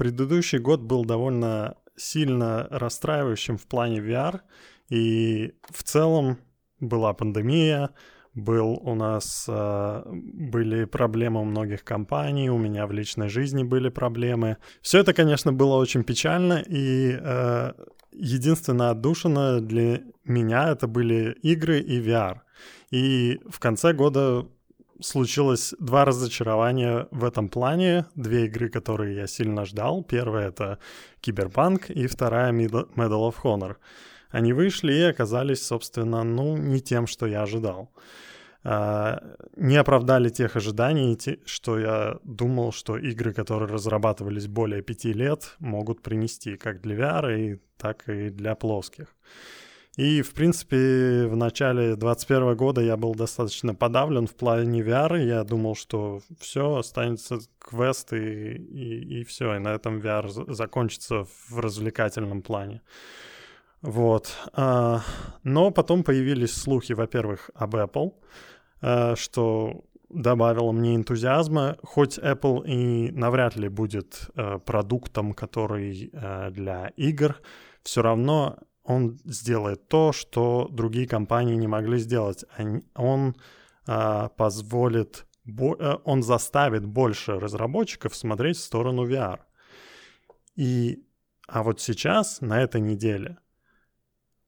предыдущий год был довольно сильно расстраивающим в плане VR, и в целом была пандемия, был у нас э, были проблемы у многих компаний, у меня в личной жизни были проблемы. Все это, конечно, было очень печально, и э, единственное отдушина для меня это были игры и VR. И в конце года случилось два разочарования в этом плане. Две игры, которые я сильно ждал. Первая — это Киберпанк, и вторая — Medal of Honor. Они вышли и оказались, собственно, ну, не тем, что я ожидал. А, не оправдали тех ожиданий, что я думал, что игры, которые разрабатывались более пяти лет, могут принести как для VR, и, так и для плоских. И, в принципе, в начале 2021 года я был достаточно подавлен в плане VR. Я думал, что все, останется квест и, и, и все, и на этом VR закончится в развлекательном плане. Вот. А, но потом появились слухи, во-первых, об Apple, а, что добавило мне энтузиазма, хоть Apple и навряд ли будет а, продуктом, который для игр, все равно он сделает то, что другие компании не могли сделать. Он позволит, он заставит больше разработчиков смотреть в сторону VR. И, а вот сейчас, на этой неделе,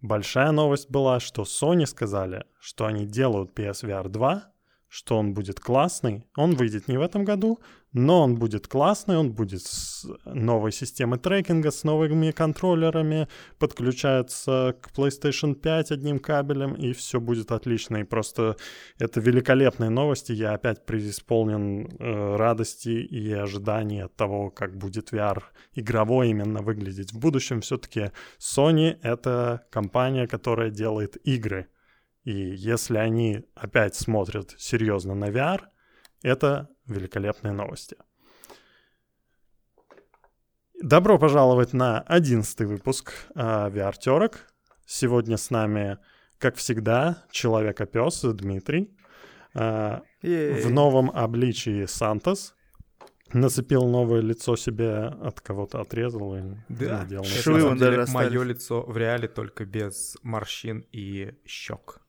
Большая новость была, что Sony сказали, что они делают PSVR 2, что он будет классный. Он выйдет не в этом году, но он будет классный, он будет с новой системой трекинга, с новыми контроллерами, подключается к PlayStation 5 одним кабелем, и все будет отлично. И просто это великолепные новости. Я опять преисполнен э, радости и ожиданий от того, как будет VR игровой именно выглядеть в будущем. Все-таки Sony — это компания, которая делает игры — и если они опять смотрят серьезно на VR, это великолепные новости. Добро пожаловать на одиннадцатый выпуск uh, VR терок. Сегодня с нами, как всегда, человека-пес Дмитрий. Uh, в новом обличии Сантос. Нацепил новое лицо себе, от кого-то отрезал и да. надел. Швы он даже Мое лицо в реале только без морщин и щек.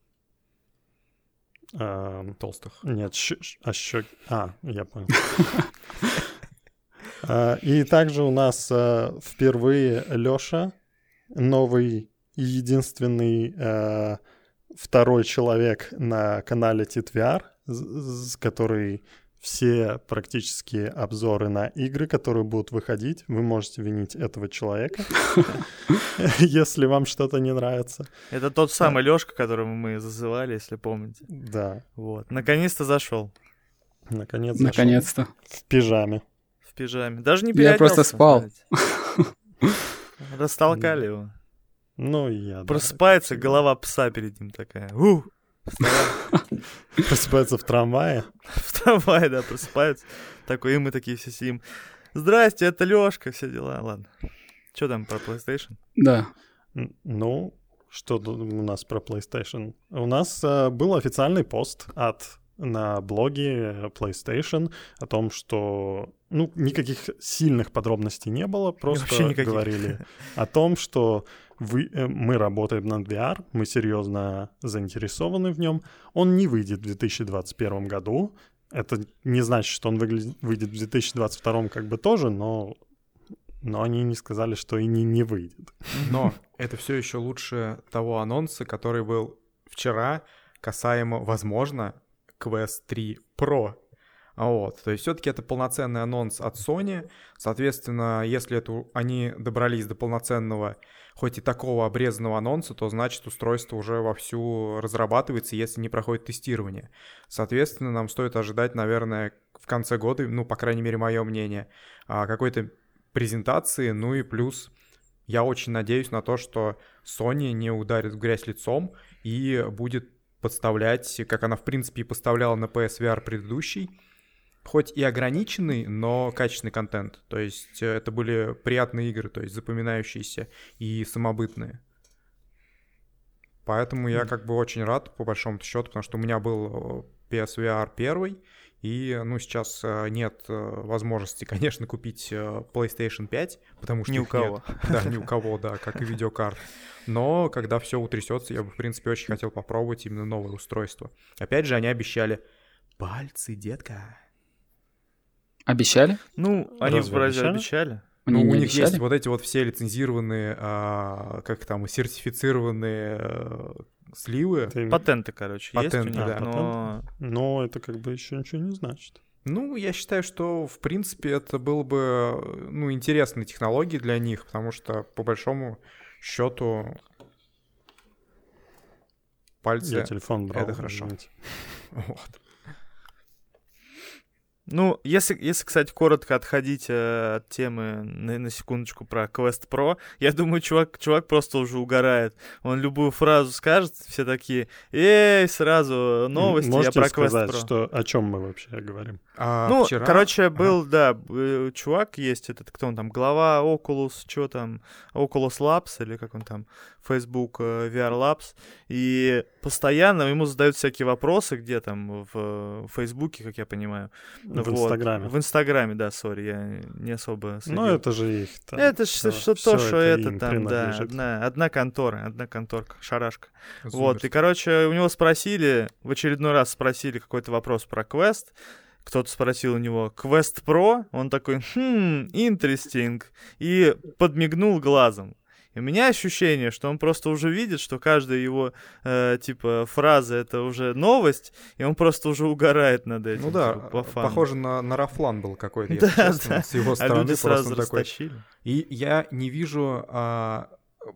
А, Толстых. Нет, щ- а щек... А, я понял. А, и также у нас а, впервые Лёша, новый и единственный а, второй человек на канале TitVR, который все практически обзоры на игры, которые будут выходить, вы можете винить этого человека, если вам что-то не нравится. Это тот самый Лёшка, которого мы зазывали, если помните. Да. Вот. Наконец-то зашел. Наконец Наконец-то. В пижаме. В пижаме. Даже не Я просто спал. Растолкали его. Ну, я... Просыпается, голова пса перед ним такая. Ух! Просыпается в трамвае. В трамвае, да, просыпается. Такой, и мы такие все сидим. Здрасте, это Лёшка, все дела. Ладно. Что там про PlayStation? Да. Ну, что у нас про PlayStation? У нас э, был официальный пост от на блоге PlayStation о том, что ну никаких сильных подробностей не было, просто говорили о том, что вы, э, мы работаем над VR, мы серьезно заинтересованы в нем. Он не выйдет в 2021 году. Это не значит, что он выглядит, выйдет в 2022 как бы тоже, но, но они не сказали, что и не, не выйдет. Но это все еще лучше того анонса, который был вчера, касаемо, возможно, Quest 3 Pro. Вот, то есть все-таки это полноценный анонс от Sony. Соответственно, если это они добрались до полноценного хоть и такого обрезанного анонса, то значит устройство уже вовсю разрабатывается, если не проходит тестирование. Соответственно, нам стоит ожидать, наверное, в конце года, ну, по крайней мере, мое мнение, а, какой-то презентации, ну и плюс я очень надеюсь на то, что Sony не ударит в грязь лицом и будет подставлять, как она, в принципе, и поставляла на PSVR предыдущий, хоть и ограниченный, но качественный контент. То есть э, это были приятные игры, то есть запоминающиеся и самобытные. Поэтому я как бы очень рад, по большому счету, потому что у меня был э, PSVR первый, И, ну, сейчас э, нет возможности, конечно, купить PlayStation 5, потому что Ни у кого. нет. Да, ни у кого, да, как и видеокарт. Но когда все утрясется, я бы, в принципе, очень хотел попробовать именно новое устройство. Опять же, они обещали пальцы, детка. Обещали? Ну, они Разве вроде обещали? обещали. Мне ну, у них обещали? есть вот эти вот все лицензированные, а, как там, сертифицированные э, сливы. Ты- Патенты, короче, есть у Патенты, них, да. но... Но это как бы еще ничего не значит. Ну, я считаю, что, в принципе, это было бы, ну, интересной технологией для них, потому что, по большому счету, пальцы... Я телефон брал. это хорошо. Вот. Ну, если, если, кстати, коротко отходить э, от темы на, на секундочку про Quest Pro, я думаю, чувак, чувак просто уже угорает. Он любую фразу скажет, все такие, эй, сразу новости, Можете я про сказать, Quest Pro. что, о чем мы вообще говорим? А ну, вчера- короче, Ага. был, да, б- чувак есть, этот, кто он там, глава Oculus, что там, Oculus Labs, или как он там, Facebook э, VR Labs, и постоянно ему задают всякие вопросы, где там, в Фейсбуке, как я понимаю. В Вот. Инстаграме. В Инстаграме, да, сори, я не особо следил. Ну, это же их. там Это ж всё- что, всё то, что это им там, да, одна, одна контора, одна конторка, шарашка. Вот, и, короче, у него спросили, в очередной раз спросили какой-то вопрос про квест. Кто-то спросил у него Quest Pro, он такой, хм, interesting, и подмигнул глазом. И у меня ощущение, что он просто уже видит, что каждая его, э, типа, фраза — это уже новость, и он просто уже угорает над этим. Ну да, типа, по фану. похоже на, на рафлан был какой-то, Да, если честно, да. с его А стороны. люди просто сразу такой, растащили. И я не вижу а,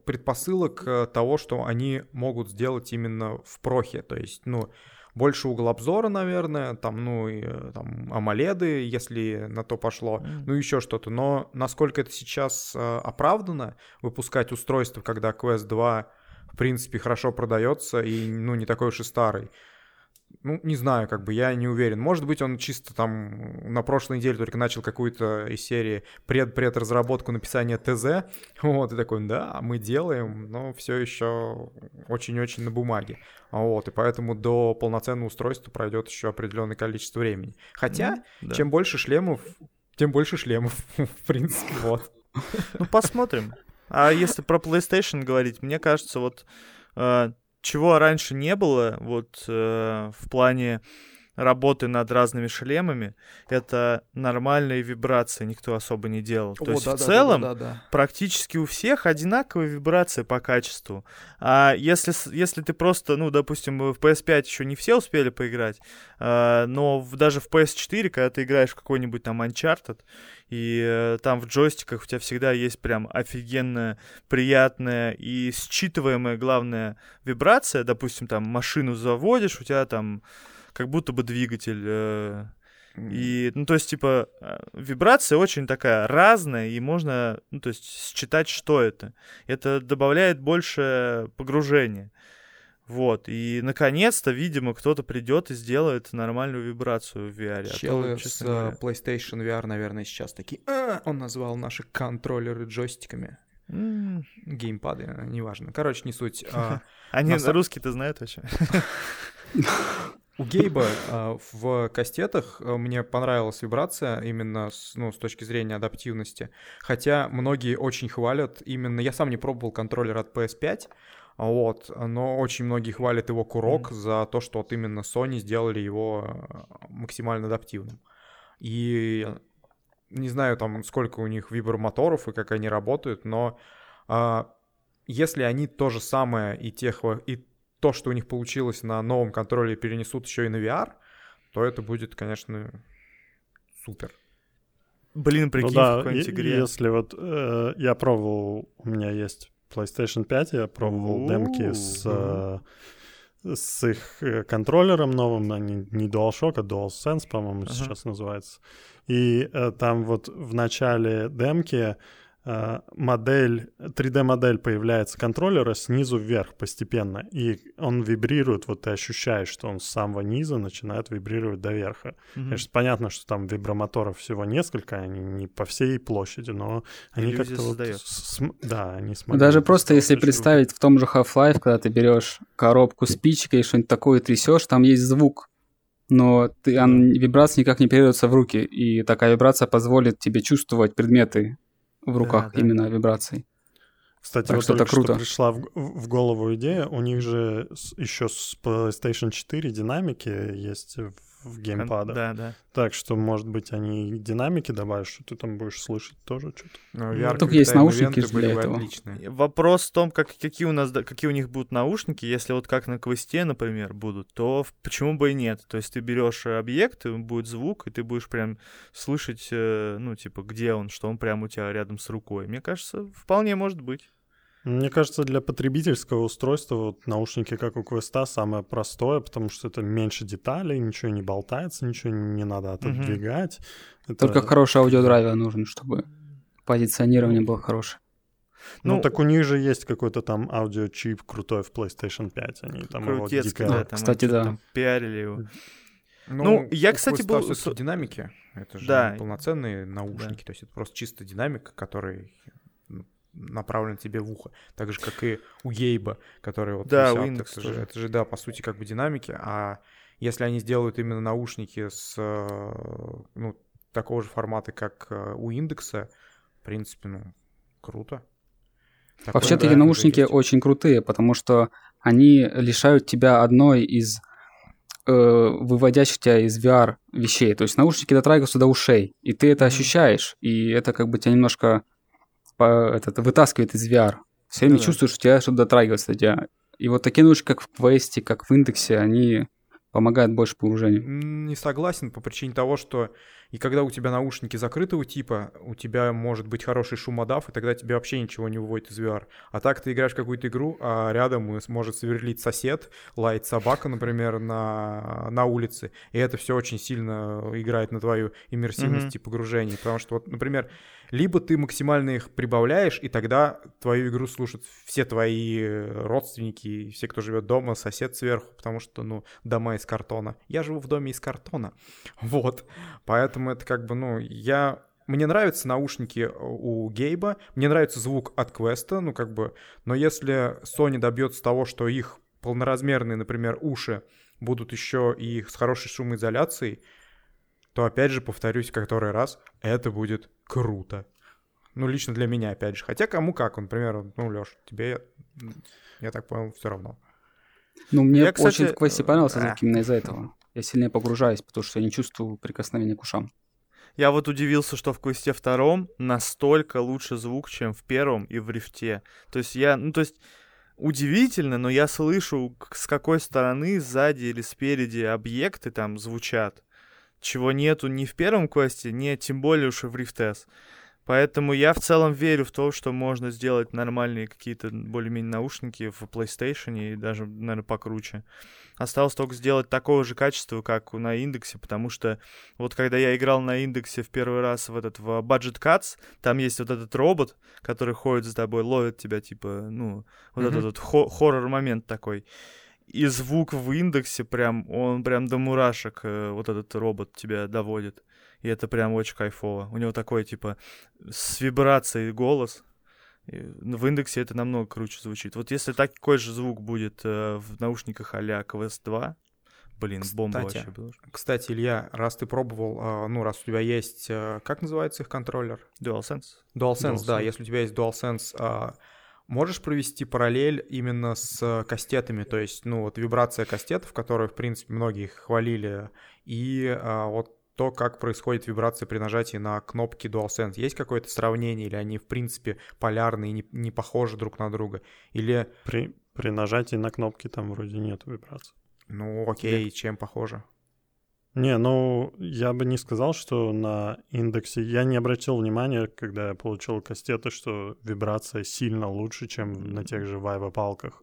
предпосылок э, того, что они могут сделать именно в прохе. То есть, ну, больше угол обзора, наверное, там, ну, и, э, там, амоледы, если на то пошло, М. ну, еще что-то. Но насколько это сейчас э, оправдано, выпускать устройство, когда Quest 2, в принципе, хорошо продается и, ну, не такой уж и старый. Ну, не знаю, как бы я не уверен. Может быть, он чисто там на прошлой неделе только начал какую-то из серии пред-предразработку написания ТЗ. Вот, и такой, да, мы делаем, но все еще очень-очень на бумаге. Вот, и поэтому до полноценного устройства пройдет еще определенное количество времени. Хотя, Да. чем больше шлемов, тем больше шлемов, в принципе, вот. Ну, посмотрим. А если про PlayStation говорить, мне кажется, вот э, чего раньше не было, вот э, в плане работы над разными шлемами, это нормальные вибрации никто особо не делал. То есть в целом практически у всех одинаковые вибрации по качеству. А если, если ты просто, ну, допустим, в PS5 еще не все успели поиграть, а, но в- даже в PS4, когда ты играешь в какой-нибудь там Uncharted, и э, там в джойстиках у тебя всегда есть прям офигенная, приятная и считываемая, главная, вибрация. Допустим, там машину заводишь, у тебя там как будто бы двигатель э, и, ну, то есть, типа, э, вибрация очень такая разная, и можно, ну, то есть, считать, что это. Это добавляет больше погружения. Вот, и наконец-то, видимо, кто-то придет и сделает нормальную вибрацию в VR. А то, Челы с э, говоря, PlayStation VR, наверное, сейчас такие, «А, он назвал наши контроллеры джойстиками. Геймпады, неважно. Короче, не суть. А, Они На русский-то знают вообще. У Гейба а, в кастетах а, мне понравилась вибрация именно с, ну, с точки зрения адаптивности. Хотя многие очень хвалят именно... Я сам не пробовал контроллер от PS5, а вот, но очень многие хвалят его курок за то, что вот именно Sony сделали его а, максимально адаптивным. И не знаю там, сколько у них вибромоторов и как они работают, но если они то же самое и, тех, и то, что у них получилось на новом контроле, перенесут еще и на VR, то это будет, конечно, супер. Блин, Ну прикинь, в да, какой-нибудь и- игре. если вот э, я пробовал, у меня есть PlayStation 5, я пробовал демки с, э, с их э, контроллером новым, они не DualShock, а DualSense, по-моему, Ага. сейчас называется. И э, там вот в начале демки модель, 3D-модель появляется контроллера снизу вверх постепенно, и он вибрирует, вот ты ощущаешь, что он с самого низа начинает вибрировать до верха. Мгм. Конечно, понятно, что там вибромоторов всего несколько, они не по всей площади, но они Иллюзия как-то вот... создает. с- см- да, они смогли Даже просто если представить в том же Half-Life, когда ты берешь коробку спичкой и что-нибудь такое трясешь, там есть звук. но ты, он, вибрация никак не передается в руки, и такая вибрация позволит тебе чувствовать предметы в руках да. именно вибрацией. Кстати, Так вот что только что круто. пришла в, в голову идея. У них же еще с PlayStation 4 динамики есть в, геймпадах. Да, да. Так что, может быть, они и динамики добавят, что ты там будешь слышать тоже что-то. Ну, Ну, только есть наушники для этого. отличные. Вопрос в том, как, какие у нас, какие у них будут наушники. Если вот как на квесте, например, будут, то почему бы и нет? То есть ты берешь э, объект, и будет звук, и ты будешь прям слышать, э, ну, типа, где он, что он прям у тебя рядом с рукой. Мне кажется, вполне может быть. Мне кажется, для потребительского устройства вот наушники, как у Квеста, самое простое, потому что это меньше деталей, ничего не болтается, ничего не надо отодвигать. Это- Только хороший аудиодрайвер нужен, чтобы позиционирование было хорошее. Ну, Ну, так у них же есть какой-то там аудиочип крутой в PlayStation 5. Они там его дико... да, Да, там, кстати, да. там пиарили его. Ну, Ну, я, кстати, был с- динамики. Это же Да. полноценные наушники. То есть это просто чисто динамик, который направлен тебе в ухо. Так же, как и у Гейба, который вот Да, у висят. Index это, же, это же, да, по сути, как бы динамики. А если они сделают именно наушники с э, ну, такого же формата, как э, у индекса, в принципе, ну, круто. Такое, Вообще-то да, эти уже наушники есть. очень крутые, потому что они лишают тебя одной из э, выводящих тебя из VR вещей. То есть наушники дотрагиваются до ушей, и ты это ощущаешь, и это как бы тебя немножко по- этот, вытаскивает из VR. Все время да. чувствуешь, что тебя что-то дотрагивается до тебя. И вот такие наушники, как в квесте, как в индексе, они помогают больше погружению. Не согласен по причине того, что и когда у тебя наушники закрытого типа, у тебя может быть хороший шумодав, и тогда тебе вообще ничего не выводит из VR. А так ты играешь в какую-то игру, а рядом может сверлить сосед, лает собака, например, на, на улице, и это все очень сильно играет на твою иммерсивность Мгм. и погружение. Потому что, вот, например, либо ты максимально их прибавляешь, и тогда твою игру слушают все твои родственники, все, кто живет дома, сосед сверху, потому что, ну, дома из картона. Я живу в доме из картона. Вот. Поэтому это как бы, ну, я... Мне нравятся наушники у Гейба, мне нравится звук от Квеста, ну, как бы... Но если Sony добьется того, что их полноразмерные, например, уши будут еще и с хорошей шумоизоляцией, то, опять же, повторюсь который раз, это будет круто. Ну, лично для меня, опять же. Хотя кому как, например, ну, Лёш, тебе, я так понял, все равно. Ну, мне Я, кстати, очень в квесте понравился э, звук именно из-за этого. Я сильнее погружаюсь, потому что я не чувствую прикосновения к ушам. Я вот удивился, что в квесте втором настолько лучше звук, чем в первом и в рифте. То есть я, ну то есть удивительно, но я слышу, с какой стороны, сзади или спереди объекты там звучат, чего нету ни в первом квесте, ни тем более уж и в рифтес. Поэтому я в целом верю в то, что можно сделать нормальные какие-то более-менее наушники в PlayStation и даже, наверное, покруче. Осталось только сделать такого же качества, как на индексе, потому что вот когда я играл на индексе в первый раз в этот в Budget Cuts, там есть вот этот робот, который ходит за тобой, ловит тебя, типа, ну, вот Мгм. этот вот хо- хоррор-момент такой. И звук в индексе прям, он прям до мурашек, э, вот этот робот тебя доводит. И это прям очень кайфово. У него такой, типа, с вибрацией голос. В индексе это намного круче звучит. Вот если такой же звук будет э, в наушниках а-ля Quest 2, блин, бомба Кстати, вообще была. Кстати, Илья, раз ты пробовал, а, ну, раз у тебя есть, э, как называется их контроллер? DualSense. DualSense, да, DualSense. если у тебя есть DualSense, а, можешь провести параллель именно с э, кастетами, то есть, ну, вот вибрация кастетов, которую, в принципе, многие хвалили, и а, вот то, как происходит вибрация при нажатии на кнопки DualSense. Есть какое-то сравнение, или они, в принципе, полярные, не, не похожи друг на друга? Или, При, при нажатии на кнопки там вроде нет вибраций. ну, окей, чем похоже? Не, ну, я бы не сказал, что на индексе... Я не обратил внимания, когда я получил кастеты, что вибрация сильно лучше, чем на тех же вайва-палках.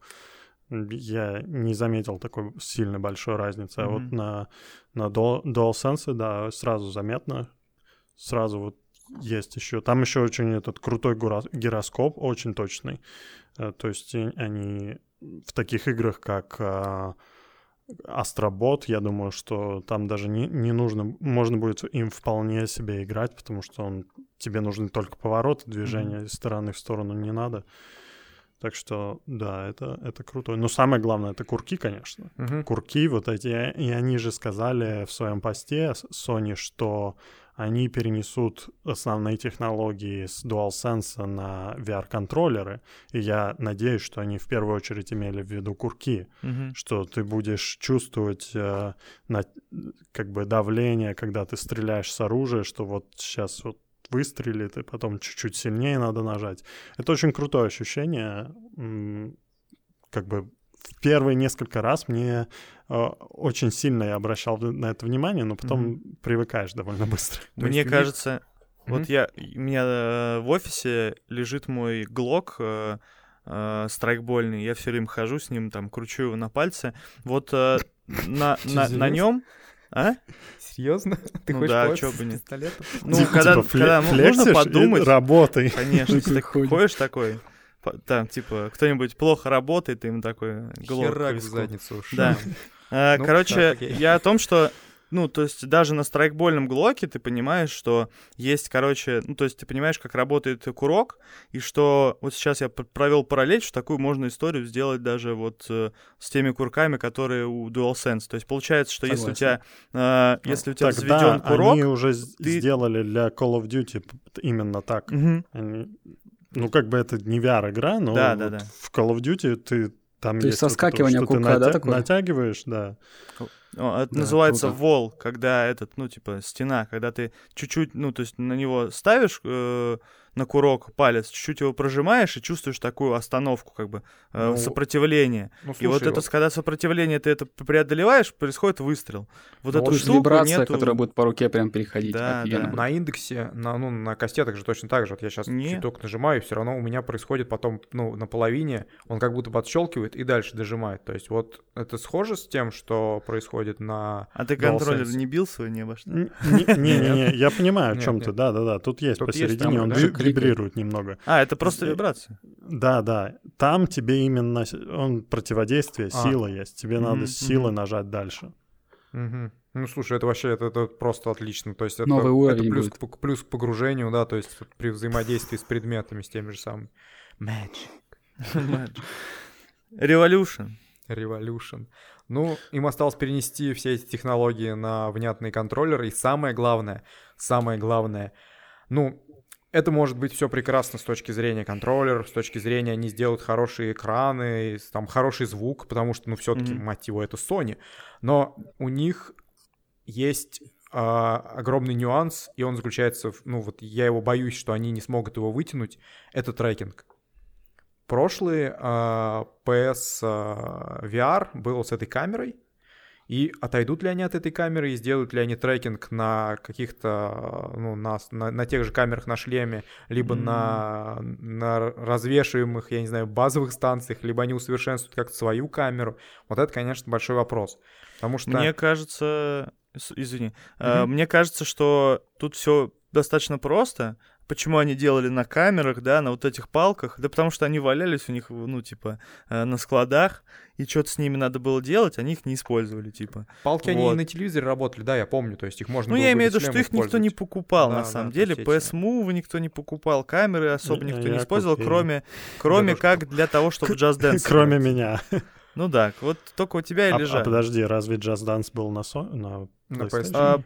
Я не заметил такой сильно большой разницы. А вот на, на Dual- DualSense, да, сразу заметно. Сразу вот есть еще... Там еще очень этот крутой гироскоп, очень точный. Э, То есть они в таких играх, как а, Астробот, я думаю, что там даже не, не нужно, можно будет им вполне себе играть, потому что он тебе нужны только повороты, движения из стороны в сторону не надо. Так что, да, это, это круто. Но самое главное, это курки, конечно. Мгм. Курки вот эти, и они же сказали в своем посте Sony, что они перенесут основные технологии с DualSense на VR-контроллеры. И я надеюсь, что они в первую очередь имели в виду курки, Мгм. что ты будешь чувствовать э, на, как бы давление, когда ты стреляешь с оружия, что вот сейчас вот выстрелит, и потом чуть-чуть сильнее надо нажать. Это очень крутое ощущение. Как бы в первые несколько раз мне э, очень сильно я обращал на это внимание, но потом привыкаешь довольно быстро. Мне есть кажется, Мгм. вот я, у меня э, в офисе лежит мой глок э, э, страйкбольный, я все время хожу с ним, там, кручу его на пальце. Вот э, на, на, на нем... А? Серьезно? Ты Ну хочешь да, с бы нет. пистолетом? Ну, Типа когда, фле- когда и подумать, работай. конечно, ты ходишь такой, там, типа, кто-нибудь плохо работает, ты им такой по Херак в задницу. Да. А, Ну, Короче, я о том, что, ну, то есть даже на страйкбольном глоке ты понимаешь, что есть, короче, ну, то есть ты понимаешь, как работает курок, и что вот сейчас я провел параллель, что такую можно историю сделать даже вот э, с теми курками, которые у DualSense. То есть получается, что если у тебя, э, если у тебя заведен курок... они уже ты- сделали для Call of Duty именно так. Мгм. Они- ну, как бы это не VR-игра, но Да, да, вот да. в Call of Duty ты там То есть вот это, соскакивание ты курка, да, натя- такое? натягиваешь, да. О, Это Да, называется круто. вол, когда этот, ну, типа, стена, когда ты чуть-чуть, ну, то есть на него ставишь э, на курок палец, чуть-чуть его прожимаешь и чувствуешь такую остановку, как бы, э, Ну, сопротивление. Ну, и вот это, когда сопротивление ты это преодолеваешь, происходит выстрел. Вот Ну, эту вот штуку вибрация, нету- которая будет по руке прям переходить. Да, Офигенно да. На индексе, на, ну, на кастетах же точно так же. Вот я сейчас Не. чуток нажимаю, и все равно у меня происходит потом, ну, на половине, он как будто подщелкивает и дальше дожимает. То есть вот это схоже с тем, что происходит на... А ты контроллер не бил свой не обо что? Н- Не, не, не, я понимаю, о чем ты. Да, да, да. Тут есть посередине, он. Вибрирует немного. А, это просто Э, вибрация. Да, да. Там тебе именно он противодействие, А. сила есть. Тебе надо Мгм, с силой мгм. нажать дальше. Мгм. Ну, слушай, это вообще это, это просто отлично. То есть это, Новый это плюс, будет. к, плюс к погружению, да, то есть при взаимодействии с предметами, с теми же самыми. Magic. Revolution. Revolution. Ну, им осталось перенести все эти технологии на внятные контроллеры. И самое главное, самое главное, ну, это может быть все прекрасно с точки зрения контроллеров, с точки зрения они сделают хорошие экраны, там хороший звук, потому что, ну, все-таки, Мгм. мать его, это Sony. Но у них есть а, огромный нюанс, и он заключается в, ну, вот я его боюсь, что они не смогут его вытянуть, это трекинг. Прошлый а, PS а, VR был с этой камерой, и отойдут ли они от этой камеры и сделают ли они трекинг на каких-то, ну, на, на, на тех же камерах на шлеме, либо на, на развешиваемых, я не знаю, базовых станциях, либо они усовершенствуют как-то свою камеру. Вот это, конечно, большой вопрос. Потому что... Мне кажется, извини, Мгм. мне кажется, что тут все достаточно просто. Почему они делали на камерах, да, на вот этих палках? Да потому что они валялись у них, ну, типа, э, на складах, и что-то с ними надо было делать, они их не использовали, типа. Палки, они и Вот. на телевизоре работали, да, я помню, то есть их можно Ну, было я имею в виду, что их никто не покупал, Да, на да, самом то деле. PS Move никто не покупал, камеры особо Я- никто не использовал, купил. кроме, кроме как для того, чтобы Just Dance Кроме меня. Ну да, вот только у тебя и А, а лежат. подожди, разве Just Dance был на, на PlayStation? PS4? А,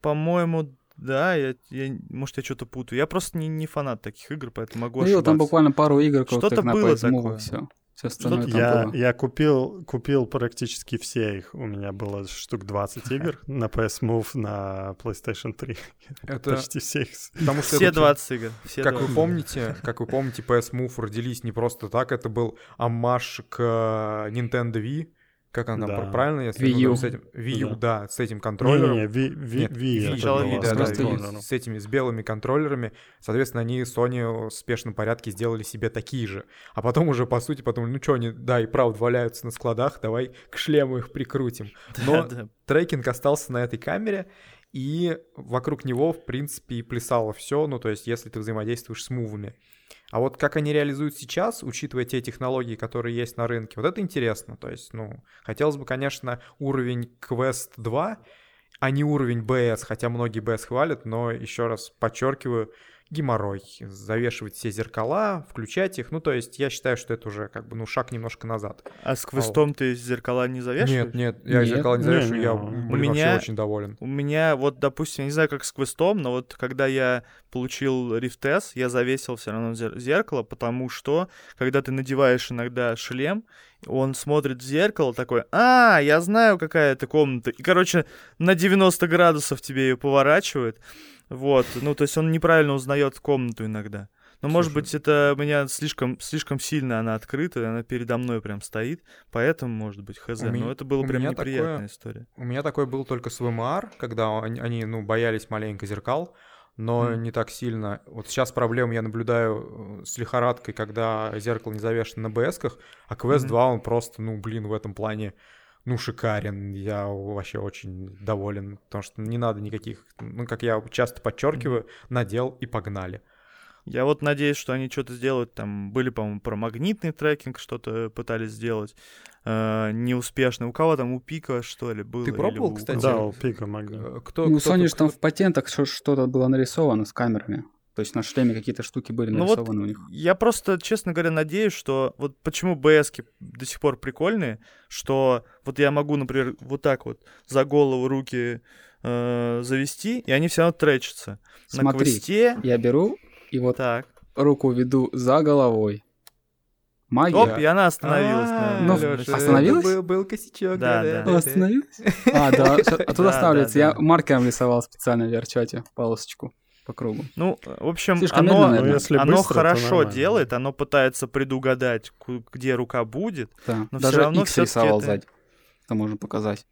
по-моему, да, я, я- может, я что-то путаю. Я просто не, не фанат таких игр, поэтому могу Ну, вот там ошибаться. буквально пару игр, Что-то было такое. все. Все остальное Что-то там Я, было. я купил, купил практически все их. У меня было штук 20 игр на PS Move, на PlayStation 3. Это Почти все их. потому что Все это- 20 игр. Все Как 20. вы помните, как вы помните, PS Move родились не просто так, это был аммаж к э, Nintendo Wii. Как она там, Да. правильно? Если, Wii там U. с этим, Wii U, Да. да, с этим контроллером. Не-не-не, да, с да, этими с белыми контроллерами. Соответственно, они Sony в спешном порядке сделали себе такие же. А потом уже, по сути, подумали, ну что они, да, и правда валяются на складах, давай к шлему их прикрутим. Но Да, да. трекинг остался на этой камере, и вокруг него, в принципе, и плясало все, ну, то есть, если ты взаимодействуешь с мувами. А вот как они реализуют сейчас, учитывая те технологии, которые есть на рынке, вот это интересно. То есть, ну, хотелось бы, конечно, уровень Quest 2, а не уровень BS, хотя многие BS хвалят, но еще раз подчеркиваю, геморрой. Завешивать все зеркала, включать их. Ну, то есть я считаю, что это уже как бы, ну, шаг немножко назад. А с квестом ты зеркала не завешиваешь? Нет, нет, я Нет. зеркала не завешиваю, не, я у блин, меня- вообще очень доволен. У меня вот, допустим, я не знаю, как с квестом, но вот когда я получил Rift S, я завесил все равно зер- зеркало, потому что, когда ты надеваешь иногда шлем, он смотрит в зеркало такой, а, я знаю, какая это комната. И, короче, на 90 градусов тебе ее поворачивает. Вот, ну, то есть он неправильно узнает комнату иногда. Но, может быть, это у меня слишком, слишком сильно она открыта, она передо мной прям стоит, поэтому, может быть, хз. У Но это было прям неприятная такое- история. У меня такой был только с VMR, когда они, ну, боялись маленько зеркал, но Мгм. не так сильно. Вот сейчас проблем я наблюдаю э, с лихорадкой, когда зеркало не завешено на БСках, а Quest Мгм. 2, он просто, ну, блин, в этом плане, ну, шикарен. Я вообще очень доволен, потому что не надо никаких, ну, как я часто подчеркиваю, надел и погнали. Я вот надеюсь, что они что-то сделают. Там были, по-моему, про магнитный трекинг что-то пытались сделать. Э, неуспешно. У кого там? У Пика, что ли, было? Ты пробовал, у кстати? Да, у пика могли. Э, Кто, Ну, кто- Sony же кто- там в патентах что-то было нарисовано с камерами. То есть на шлеме какие-то штуки были Ну вот нарисованы у них. Я просто, честно говоря, надеюсь, что вот почему БСки до сих пор прикольные, что вот я могу, например, вот так вот за голову руки э, завести, и они все равно тречатся. На Смотри, квесте... я беру и вот Так. руку веду за головой. Магия. Оп, и она остановилась. А, на- Ну, на остановилась? Был, был косячок. Да, да, да. Остановилась? А, да, Да, оттуда останавливается. Я маркером рисовал специально в VR-чате полосочку по кругу. Ну, в общем, Слишком оно, медленно, Ну, если оно быстро, хорошо делает, оно пытается предугадать, где рука будет. Да. Но Даже равно X рисовал это- сзади. Это можно показать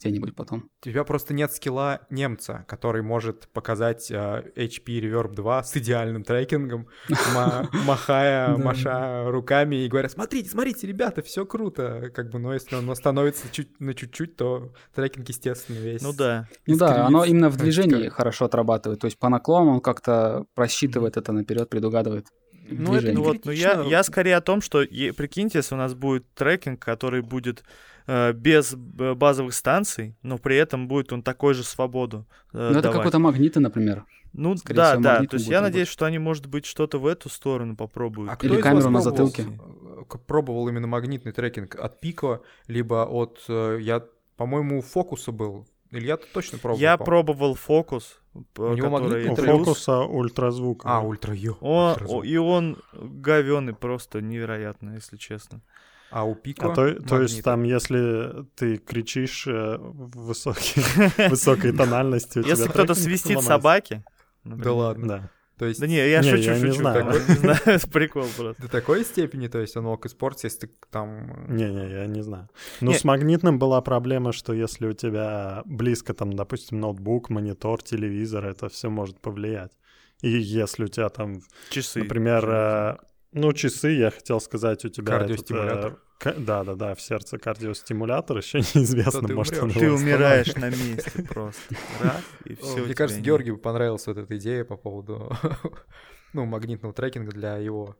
где-нибудь потом. У тебя просто нет скилла немца, который может показать э, HP Reverb 2 с идеальным трекингом, ма- махая, маша руками и говоря, смотрите, смотрите, ребята, все круто. Как бы, но если он остановится чуть, на чуть-чуть, то трекинг, естественно, весь. Ну да. Ну да, оно именно в движении хорошо отрабатывает. То есть по наклону он как-то просчитывает это наперед, предугадывает. Ну, это. Ну вот, ну я, я скорее о том, что прикиньте, если у нас будет трекинг, который будет э, без б- базовых станций, но при этом будет он такой же свободу э, Ну это какой-то магниты, например. Ну скорее да, всего, да. То есть я работать. надеюсь, что они, может быть, что-то в эту сторону попробуют. А кто Или из вас камеру на затылке. э, Пробовал именно магнитный трекинг от Pico, либо от, э, я, по-моему, у Фокуса был. Или я точно пробовал? я по- пробовал фокус, У него который магнитный плюс. фокуса ультразвук. А, ультра ю. Ультразвук. и он говёный просто невероятно, если честно. А у Pico А то, то есть там, если ты кричишь э, в высокой, высокой тональности, Если кто-то свистит собаки... Да ладно. То есть Да не, я Не, шучу, я не знаю. не знаю, это прикол просто. до такой степени, то есть он мог испортиться, если ты там... э, Не-не, я не знаю. Но Не. с магнитным была проблема, что если у тебя близко там, допустим, ноутбук, монитор, телевизор, это все может повлиять. И если у тебя там, Часы. например, э, ну, часы, я хотел сказать, у тебя... этот, э, Кардиостимулятор. ка- Да-да-да, в сердце кардиостимулятор, еще неизвестно, ты может, он умрёшь. Ты умираешь на месте просто. Раз, и все. Мне кажется, Георгию понравилась вот эта идея по поводу ну, магнитного трекинга для его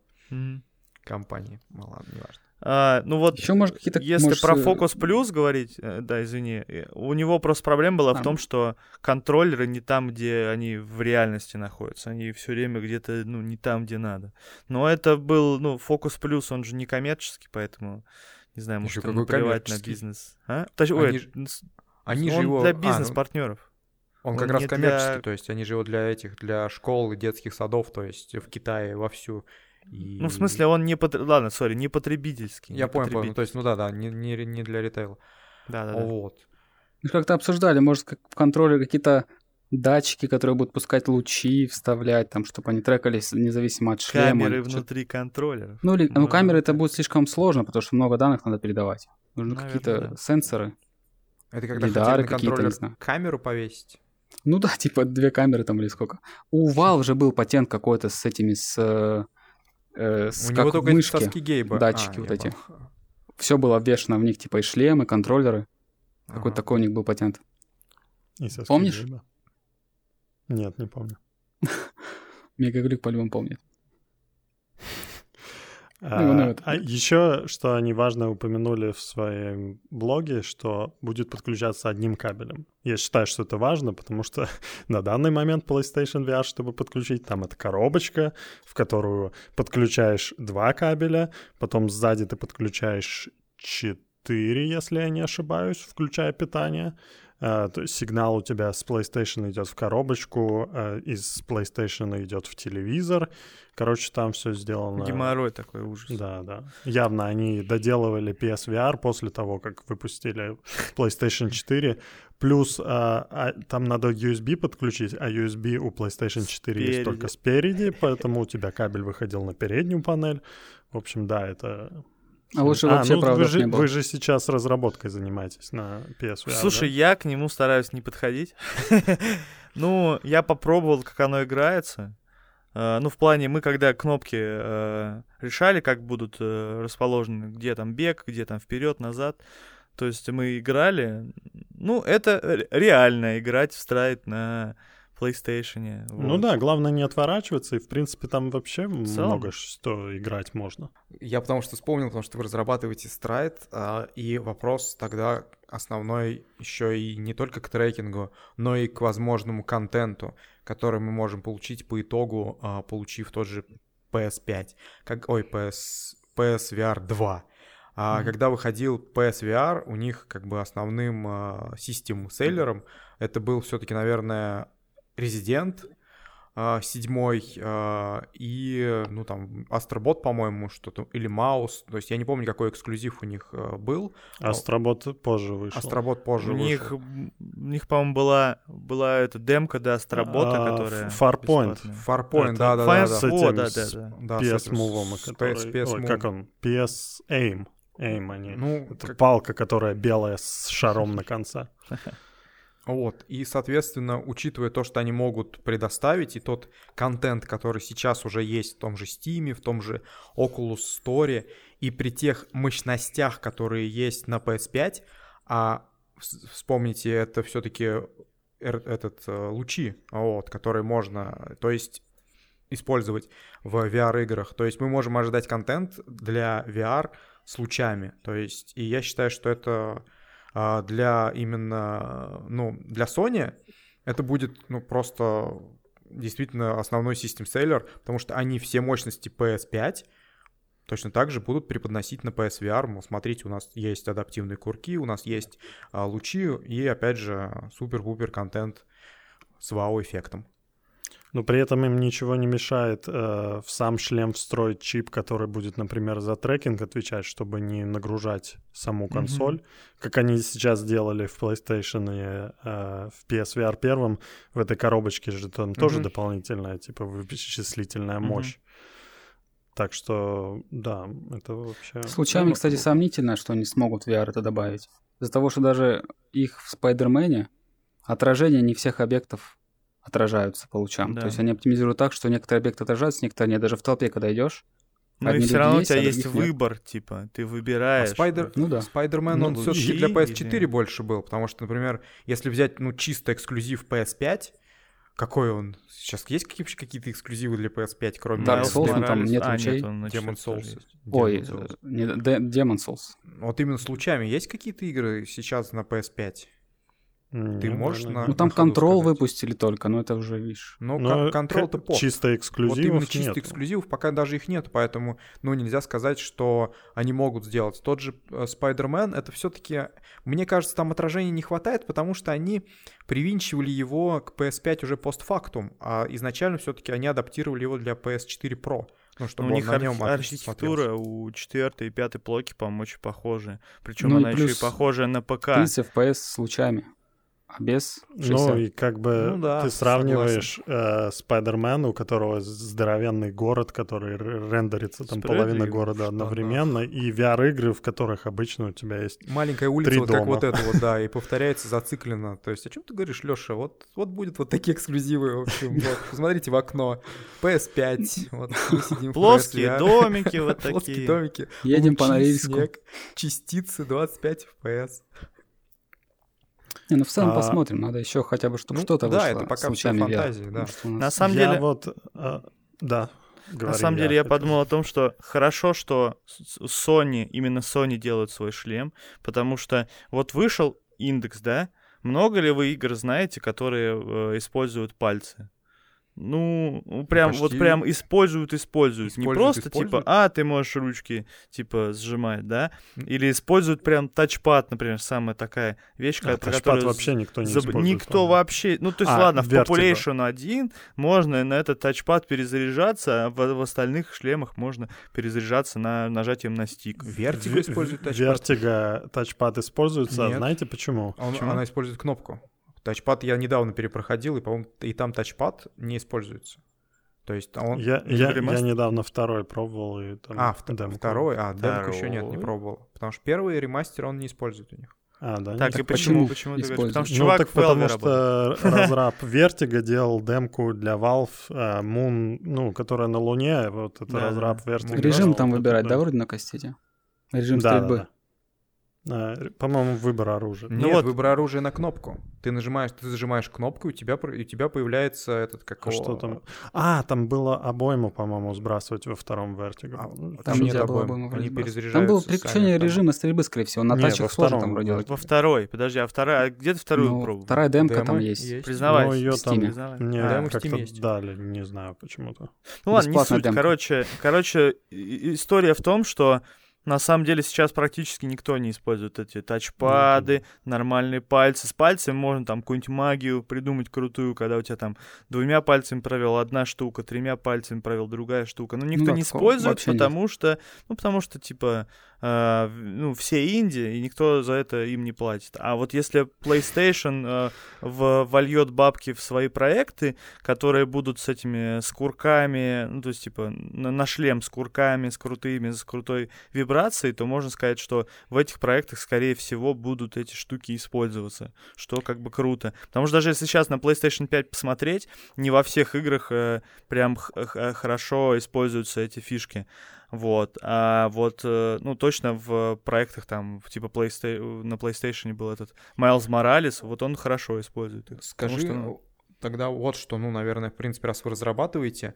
компании. Ну ладно, неважно. А, ну вот, Еще, может, какие-то... если может, про э, Focus Plus говорить, э, да, извини, э, у него просто проблема была в А. том, что контроллеры не там, где они в реальности находятся. Они все время где-то, ну, не там, где надо. Но это был, ну, Focus Plus, он же не коммерческий, поэтому, не знаю, может, какой наплевать на коммерческий? бизнес. А? Точ- ой, Они ж- с- Они он же его... для а, ну, бизнес-партнеров. он он как раз коммерческий, для- то есть они же его для этих, для школ и детских садов, то есть в Китае вовсю. И... Ну, в смысле, он не... потр- Ладно, сори, не потребительский. Я не понял, понял. Ну, то есть, ну да, да, не, не, не для ритейла. Да-да-да. Вот. Мы же как-то обсуждали, может, как в контроллере какие-то датчики, которые будут пускать лучи, вставлять, там, чтобы они трекались независимо от шлема. Камеры внутри контроллеров. Ну, или, ну, Может камеры это будет слишком сложно, потому что много данных надо передавать. Нужны какие-то да. сенсоры. Это когда Лидары какие-то, не знаю. камеру повесить. Ну да, типа две камеры там или сколько. У Valve же был патент какой-то с этими, с, э, с У как него только эти мышке. соски гейба. датчики А, вот эти. понял. Все было обвешено в них, типа и шлемы, контроллеры. Какой-то Ага. такой у них был патент. И Помнишь? гриба. Нет, не помню. Мегаглик по-любому помнит. Ну, ну, это- А еще, что они важно упомянули в своем блоге, что будет подключаться одним кабелем. Я считаю, что это важно, потому что на данный момент PlayStation VR, чтобы подключить, там это коробочка, в которую подключаешь два кабеля, потом сзади ты подключаешь четыре, если я не ошибаюсь, включая питание. А, то есть сигнал у тебя с PlayStation идет в коробочку, а из PlayStation идет в телевизор. Короче, там все сделано. Геморрой такой ужас. Да, да. Явно они доделывали PSVR после того, как выпустили PlayStation 4. Плюс а, а, там надо USB подключить, а USB у PlayStation 4 Спереди. есть только спереди, поэтому у тебя кабель выходил на переднюю панель. В общем, да, это... А лучше А, вообще ну, вы правда же, не было. вы же сейчас разработкой занимаетесь на PSVR, Слушай, да? я к нему стараюсь не подходить. Ну, я попробовал, как оно играется. Э, Ну, в плане, мы когда кнопки э, решали, как будут э, расположены, где там бег, где там вперед, назад. То есть мы играли. Ну, это ре- реально играть в страйт на PlayStation. Ну вот. да, главное не отворачиваться, и в принципе там вообще целом. много что играть можно. Я потому что вспомнил, потому что вы разрабатываете страйт, и вопрос тогда основной еще и не только к трекингу, но и к возможному контенту, который мы можем получить по итогу, а, получив тот же PS5, как, ой, PS, PSVR 2. А Мгм. Когда выходил PSVR, у них как бы основным а, систем-селлером это был все-таки, наверное, Резидент, седьмой а, и, ну, там, Астробот, по-моему, что-то, или Маус, то есть я не помню, какой эксклюзив у них а, был. Астробот позже вышел. Астробот позже У них, вышел. м, у них, по-моему, была, была эта демка, да, Астробота, А, которая... Farpoint. Farpoint, да-да-да. с этим, О, да, да, да. Да, с PS этим, Move, с который... PS Ой, Move. как он? PS Aim. Aim они. Ну, Это как- палка, которая белая с шаром на конце. Вот, и, соответственно, учитывая то, что они могут предоставить, и тот контент, который сейчас уже есть в том же Steam, в том же Oculus Store, и при тех мощностях, которые есть на PS5, а вс- вспомните, это все-таки этот э, лучи, вот, которые можно, то есть использовать в VR-играх. То есть мы можем ожидать контент для VR с лучами. То есть, и я считаю, что это для именно, ну, для Sony это будет, ну, просто действительно основной систем-селлер, потому что они все мощности PS5 точно так же будут преподносить на PSVR. Смотрите, у нас есть адаптивные курки, у нас есть а, лучи и, опять же, супер-пупер контент с вау-эффектом. Но при этом им ничего не мешает э, в сам шлем встроить чип, который будет, например, за трекинг отвечать, чтобы не нагружать саму консоль, как они сейчас делали в PlayStation и э, в PSVR первом. В этой коробочке же там тоже Мгм. дополнительная, типа, вычислительная мощь. Так что, да, это вообще... С лучами, Ну, кстати, сомнительно, что они смогут VR это добавить. Из-за того, что даже их в Спайдермене отражения не всех объектов отражаются по лучам. Да. То есть они оптимизируют так, что некоторые объекты отражаются, некоторые нет. Даже в толпе, когда идешь, Ну и все равно у есть, тебя а есть нет. выбор, типа, ты А выбираешь. Спайдер, Ну да. Спайдермен, Ну, он лучи все-таки для PS4 или- больше был, потому что, например, если взять, ну, чисто эксклюзив PS5, какой он? Сейчас есть какие- вообще какие-то эксклюзивы для PS5, кроме Dark Souls, ну, там Morales? нет А, лучей. значит, Demon Souls. есть. ой, Demon Souls. э, не, Demon Souls. Вот именно с лучами есть какие-то игры сейчас на PS5? Не, ты можешь наверное, на- Ну там на контрол сказать. выпустили только, но это уже, видишь. Ну, Но контрол-то пофиг. Чисто Вот эксклюзивов именно чисто эксклюзивов пока даже их нет, поэтому, ну, нельзя сказать, что они могут сделать. Тот же э, Spider-Man, это все-таки, мне кажется, там отражения не хватает, потому что они привинчивали его к PS5 уже постфактум, а изначально все-таки они адаптировали его для PS4 Pro. Ну, чтобы у он них на архи- нем архитектура смотрелся. у четвертой и пятой блоки, по-моему, очень похожая. Причем Ну она еще и похожая на ПК. 30 FPS с лучами, а без 60. Ну и как бы Ну да, ты сравниваешь э, Спайдермен, у которого здоровенный город, который рендерится там половина города одновременно, и VR-игры, в которых обычно у тебя есть... Маленькая улица, Три вот как дома. вот это вот, да, и повторяется зацикленно. То есть, о чем ты говоришь, Леша? Вот, вот будет вот такие эксклюзивы, в общем. Вот, посмотрите в окно. PS5. Вот, мы сидим в Плоские PSVR. домики вот Плоские такие. домики. Едем по Норильску. снег, частицы 25 FPS. Не, ну в целом А, посмотрим, надо еще хотя бы, чтобы ну, что-то да, вышло это пока всё лучами VR, фантазии, да. потому нас- На самом Я деле, вот... э, да. говори, На самом деле я подумал о том, что хорошо, что Sony, именно Sony делают свой шлем, потому что вот вышел индекс, да? Много ли вы игр знаете, которые э, используют пальцы? Ну, ну, прям, вот почти прям используют, используют. Не используют, просто используют. типа, а, ты можешь ручки, типа, сжимать, да? Или используют прям тачпад, например, самая такая вещь, А, ко- тачпад вообще никто не Заб- использует. Никто по-моему. вообще... Ну, то есть, А, ладно, в. Population 1 можно на этот тачпад перезаряжаться, а в, в остальных шлемах можно перезаряжаться на нажатием на стик. Ви- использует тачпад. Vertigo тачпад используется, Нет. знаете почему? Он- Почему? она использует кнопку. Тачпад я недавно перепроходил, и, по-моему, и там тачпад не используется. То есть он... Я, я, я ремастер? недавно второй пробовал, и там А, вт- демку. второй, а, демку еще нет, не Второй? пробовал. Потому что первый ремастер он не использует у них. А, да? Так, нет? и почему, почему почему ты говоришь? Потому что Ну, чувак так потому что разраб Vertigo делал демку для Valve а, Moon, ну, которая на Луне, вот это Да, разраб. Vertigo. Режим там выбирать, да, вроде на кастете? Режим Да, стрельбы. А, По-моему, выбор оружия. Ну Нет, вот. выбор оружия на кнопку. Ты нажимаешь, ты зажимаешь кнопку, и у тебя, у тебя появляется этот, как А что там? А, там было обойму, по-моему, сбрасывать во втором Vertigo. А, Ну, там Там нет обойму они перезаряжаются Там было сами переключение автоматом. режима стрельбы, скорее всего. На Не, тачках во сложно втором, там вроде. во- второй, подожди, а вторая, а где ты вторую Ну, пробовал? Вторая демка Демо там есть. есть. Признавайся. Ну, ее в там. Признавай. в как-то есть. дали, не знаю почему-то. Ну ладно, не суть. демка. Короче, короче, история в том, что на самом деле сейчас практически никто не использует эти тачпады, нормальные пальцы. С пальцем можно там какую-нибудь магию придумать крутую, когда у тебя там двумя пальцами провел одна штука, тремя пальцами провел другая штука. Но никто да, не использует, вообще нет. потому что, ну потому что типа, э, ну все инди и никто за это им не платит. А вот если PlayStation э, в- вольет бабки в свои проекты, которые будут с этими с курками, ну, то есть, типа, на, на шлем с курками, с крутыми, с крутой вибрацией, то можно сказать, что в этих проектах, скорее всего, будут эти штуки использоваться, что как бы круто. Потому что даже если сейчас на PlayStation 5 посмотреть, не во всех играх э, прям х- хорошо используются эти фишки. Вот, а вот, э, ну, точно в проектах там, типа PlayStation, на PlayStation был этот Майлз Моралес, вот он хорошо использует их. Скажи Потому что, ну, тогда вот что, ну, наверное, в принципе, раз вы разрабатываете,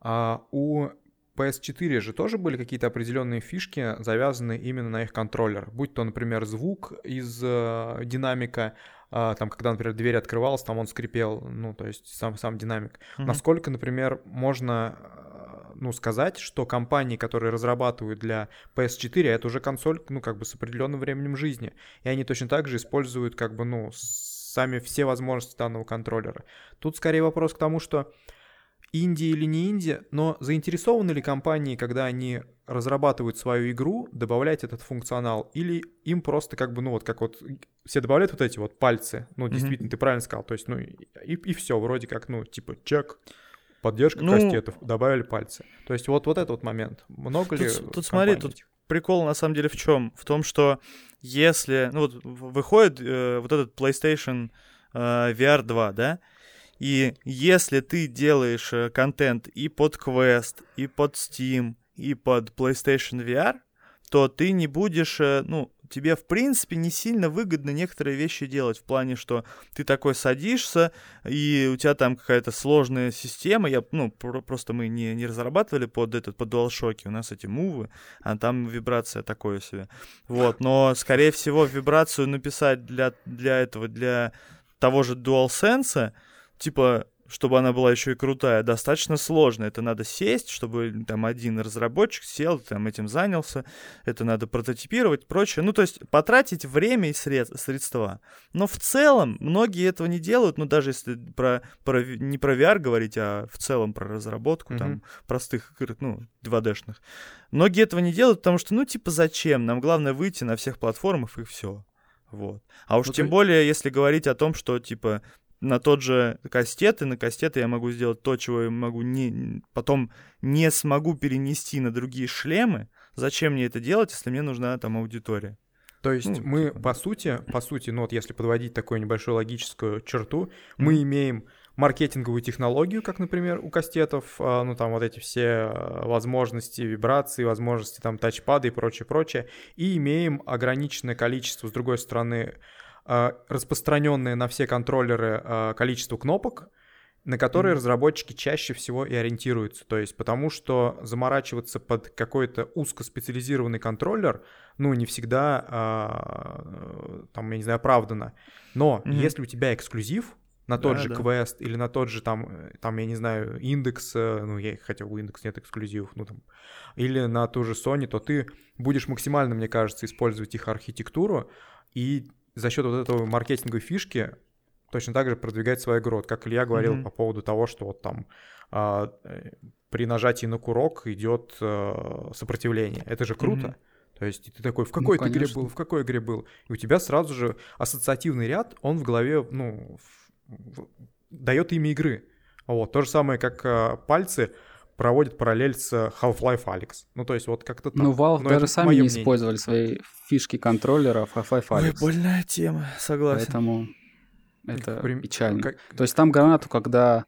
а у PS4 же тоже были какие-то определенные фишки, завязанные именно на их контроллер. Будь то, например, звук из э, динамика, а, там, когда, например, дверь открывалась, там он скрипел, ну, то есть сам, сам динамик. Мгм. Насколько, например, можно э, ну, сказать, что компании, которые разрабатывают для PS4, это уже консоль, ну, как бы с определенным временем жизни. И они точно так же используют, как бы, ну, сами все возможности данного контроллера. Тут скорее вопрос к тому, что инди или не инди, но заинтересованы ли компании, когда они разрабатывают свою игру, добавлять этот функционал, или им просто как бы, ну вот как вот все добавляют вот эти вот пальцы, ну действительно, ты правильно сказал, то есть, ну и, и все, вроде как, ну типа чек, поддержка Ну- кастетов, добавили пальцы. То есть вот, вот этот вот момент. Много ли Тут- тут смотри, компаний тут прикол на самом деле в чем? В том, что если, ну вот выходит э, вот этот PlayStation э, VR 2, да, и если ты делаешь э, контент и под Quest, и под Steam, и под PlayStation VR, то ты не будешь, э, ну, тебе, в принципе, не сильно выгодно некоторые вещи делать, в плане, что ты такой садишься, и у тебя там какая-то сложная система, я, ну, про- просто мы не, не разрабатывали под этот, под DualShock, у нас эти мувы, а там вибрация такое себе. Вот, но, скорее всего, вибрацию написать для, для этого, для того же DualSense, типа, чтобы она была еще и крутая, достаточно сложно. Это надо сесть, чтобы там один разработчик сел, там этим занялся, это надо прототипировать, прочее. Ну, то есть потратить время и сред- средства. Но в целом многие этого не делают, ну, даже если про, про не про VR говорить, а в целом про разработку там Мгм. простых игр, ну, 2D-шных. Многие этого не делают, потому что, ну, типа, зачем? Нам главное выйти на всех платформах и все. Вот. А уж Ну, тем то- более, если говорить о том, что, типа, на тот же кастет, и на кастеты я могу сделать то, чего я могу не, потом не смогу перенести на другие шлемы. Зачем мне это делать, если мне нужна там аудитория? То есть Ну, мы, типа, по сути, по сути, ну вот если подводить такую небольшую логическую черту, мы имеем маркетинговую технологию, как, например, у кастетов, а, ну там вот эти все а, возможности вибрации, возможности там тачпада и прочее, прочее, и имеем ограниченное количество, с другой стороны, распространенное на все контроллеры а, количество кнопок, на которые Мгм. разработчики чаще всего и ориентируются. То есть потому что заморачиваться под какой-то узкоспециализированный контроллер, ну, не всегда, а, там, я не знаю, оправдано. Но Мгм. если у тебя эксклюзив на тот Да, же да. квест или на тот же там, там, я не знаю, индекс, э, ну, я хотел у индекс нет эксклюзивов, ну, там, или на ту же Sony, то ты будешь максимально, мне кажется, использовать их архитектуру и за счет вот этого маркетинговой фишки точно так же продвигать игру. Вот как Илья говорил Мгм. по поводу того, что вот там а, при нажатии на курок идет э, сопротивление. Это же круто. Мгм. То есть ты такой, в какой ты игре был, в какой игре был. И у тебя сразу же ассоциативный ряд, он в голове, ну, дает имя игры. Вот, то же самое, как э, пальцы проводят параллель с Half-Life Alyx. Ну, то есть вот как-то так. Ну, Valve Но даже сами не мнение. использовали свои фишки контроллера в Half-Life Ой, Alyx. больная тема, согласен. Поэтому это Прим- печально. как- То есть там гранату, когда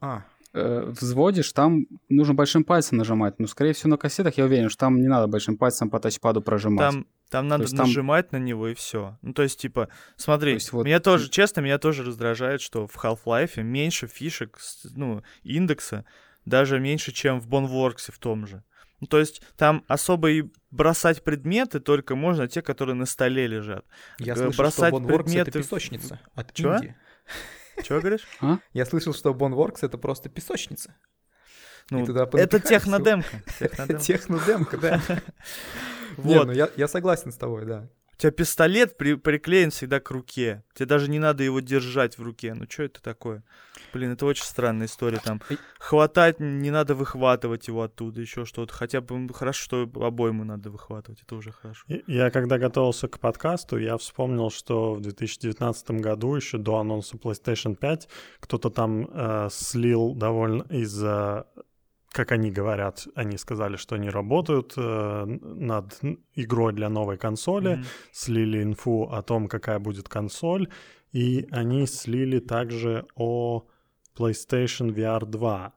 А, э, взводишь, там нужно большим пальцем нажимать. Но, скорее всего, на кассетах я уверен, что там не надо большим пальцем по тачпаду прожимать. Там, там надо есть там- нажимать на него и все. Ну, то есть, типа, смотри, То есть вот- меня тоже, честно, меня тоже раздражает, что в Half-Life меньше фишек, с- ну, индекса, даже меньше, чем в Boneworks в том же. Ну, то есть там особо и бросать предметы только можно те, которые на столе лежат. я Г- слышал, что бросать Boneworks это предметы в- песочница от Чё? Индии. Чего говоришь? Я слышал, что Boneworks это просто песочница. Ну, туда это технодемка. технодемка. Технодемка, да. Не, Вот. ну я, я согласен с тобой, да. У тебя пистолет при- приклеен всегда к руке. Тебе даже не надо его держать в руке. Ну что это такое? Блин, это очень странная история. Там хватать не надо выхватывать его оттуда, еще что-то. Хотя бы хорошо, что обойму надо выхватывать. Это уже хорошо. Я когда готовился к подкасту, я вспомнил, что в 2019 году, еще до анонса PlayStation 5, кто-то там э, слил довольно из-за, как они говорят, они сказали, что они работают э, над игрой для новой консоли, Мгм. слили инфу о том, какая будет консоль, и они слили также о PlayStation VR 2.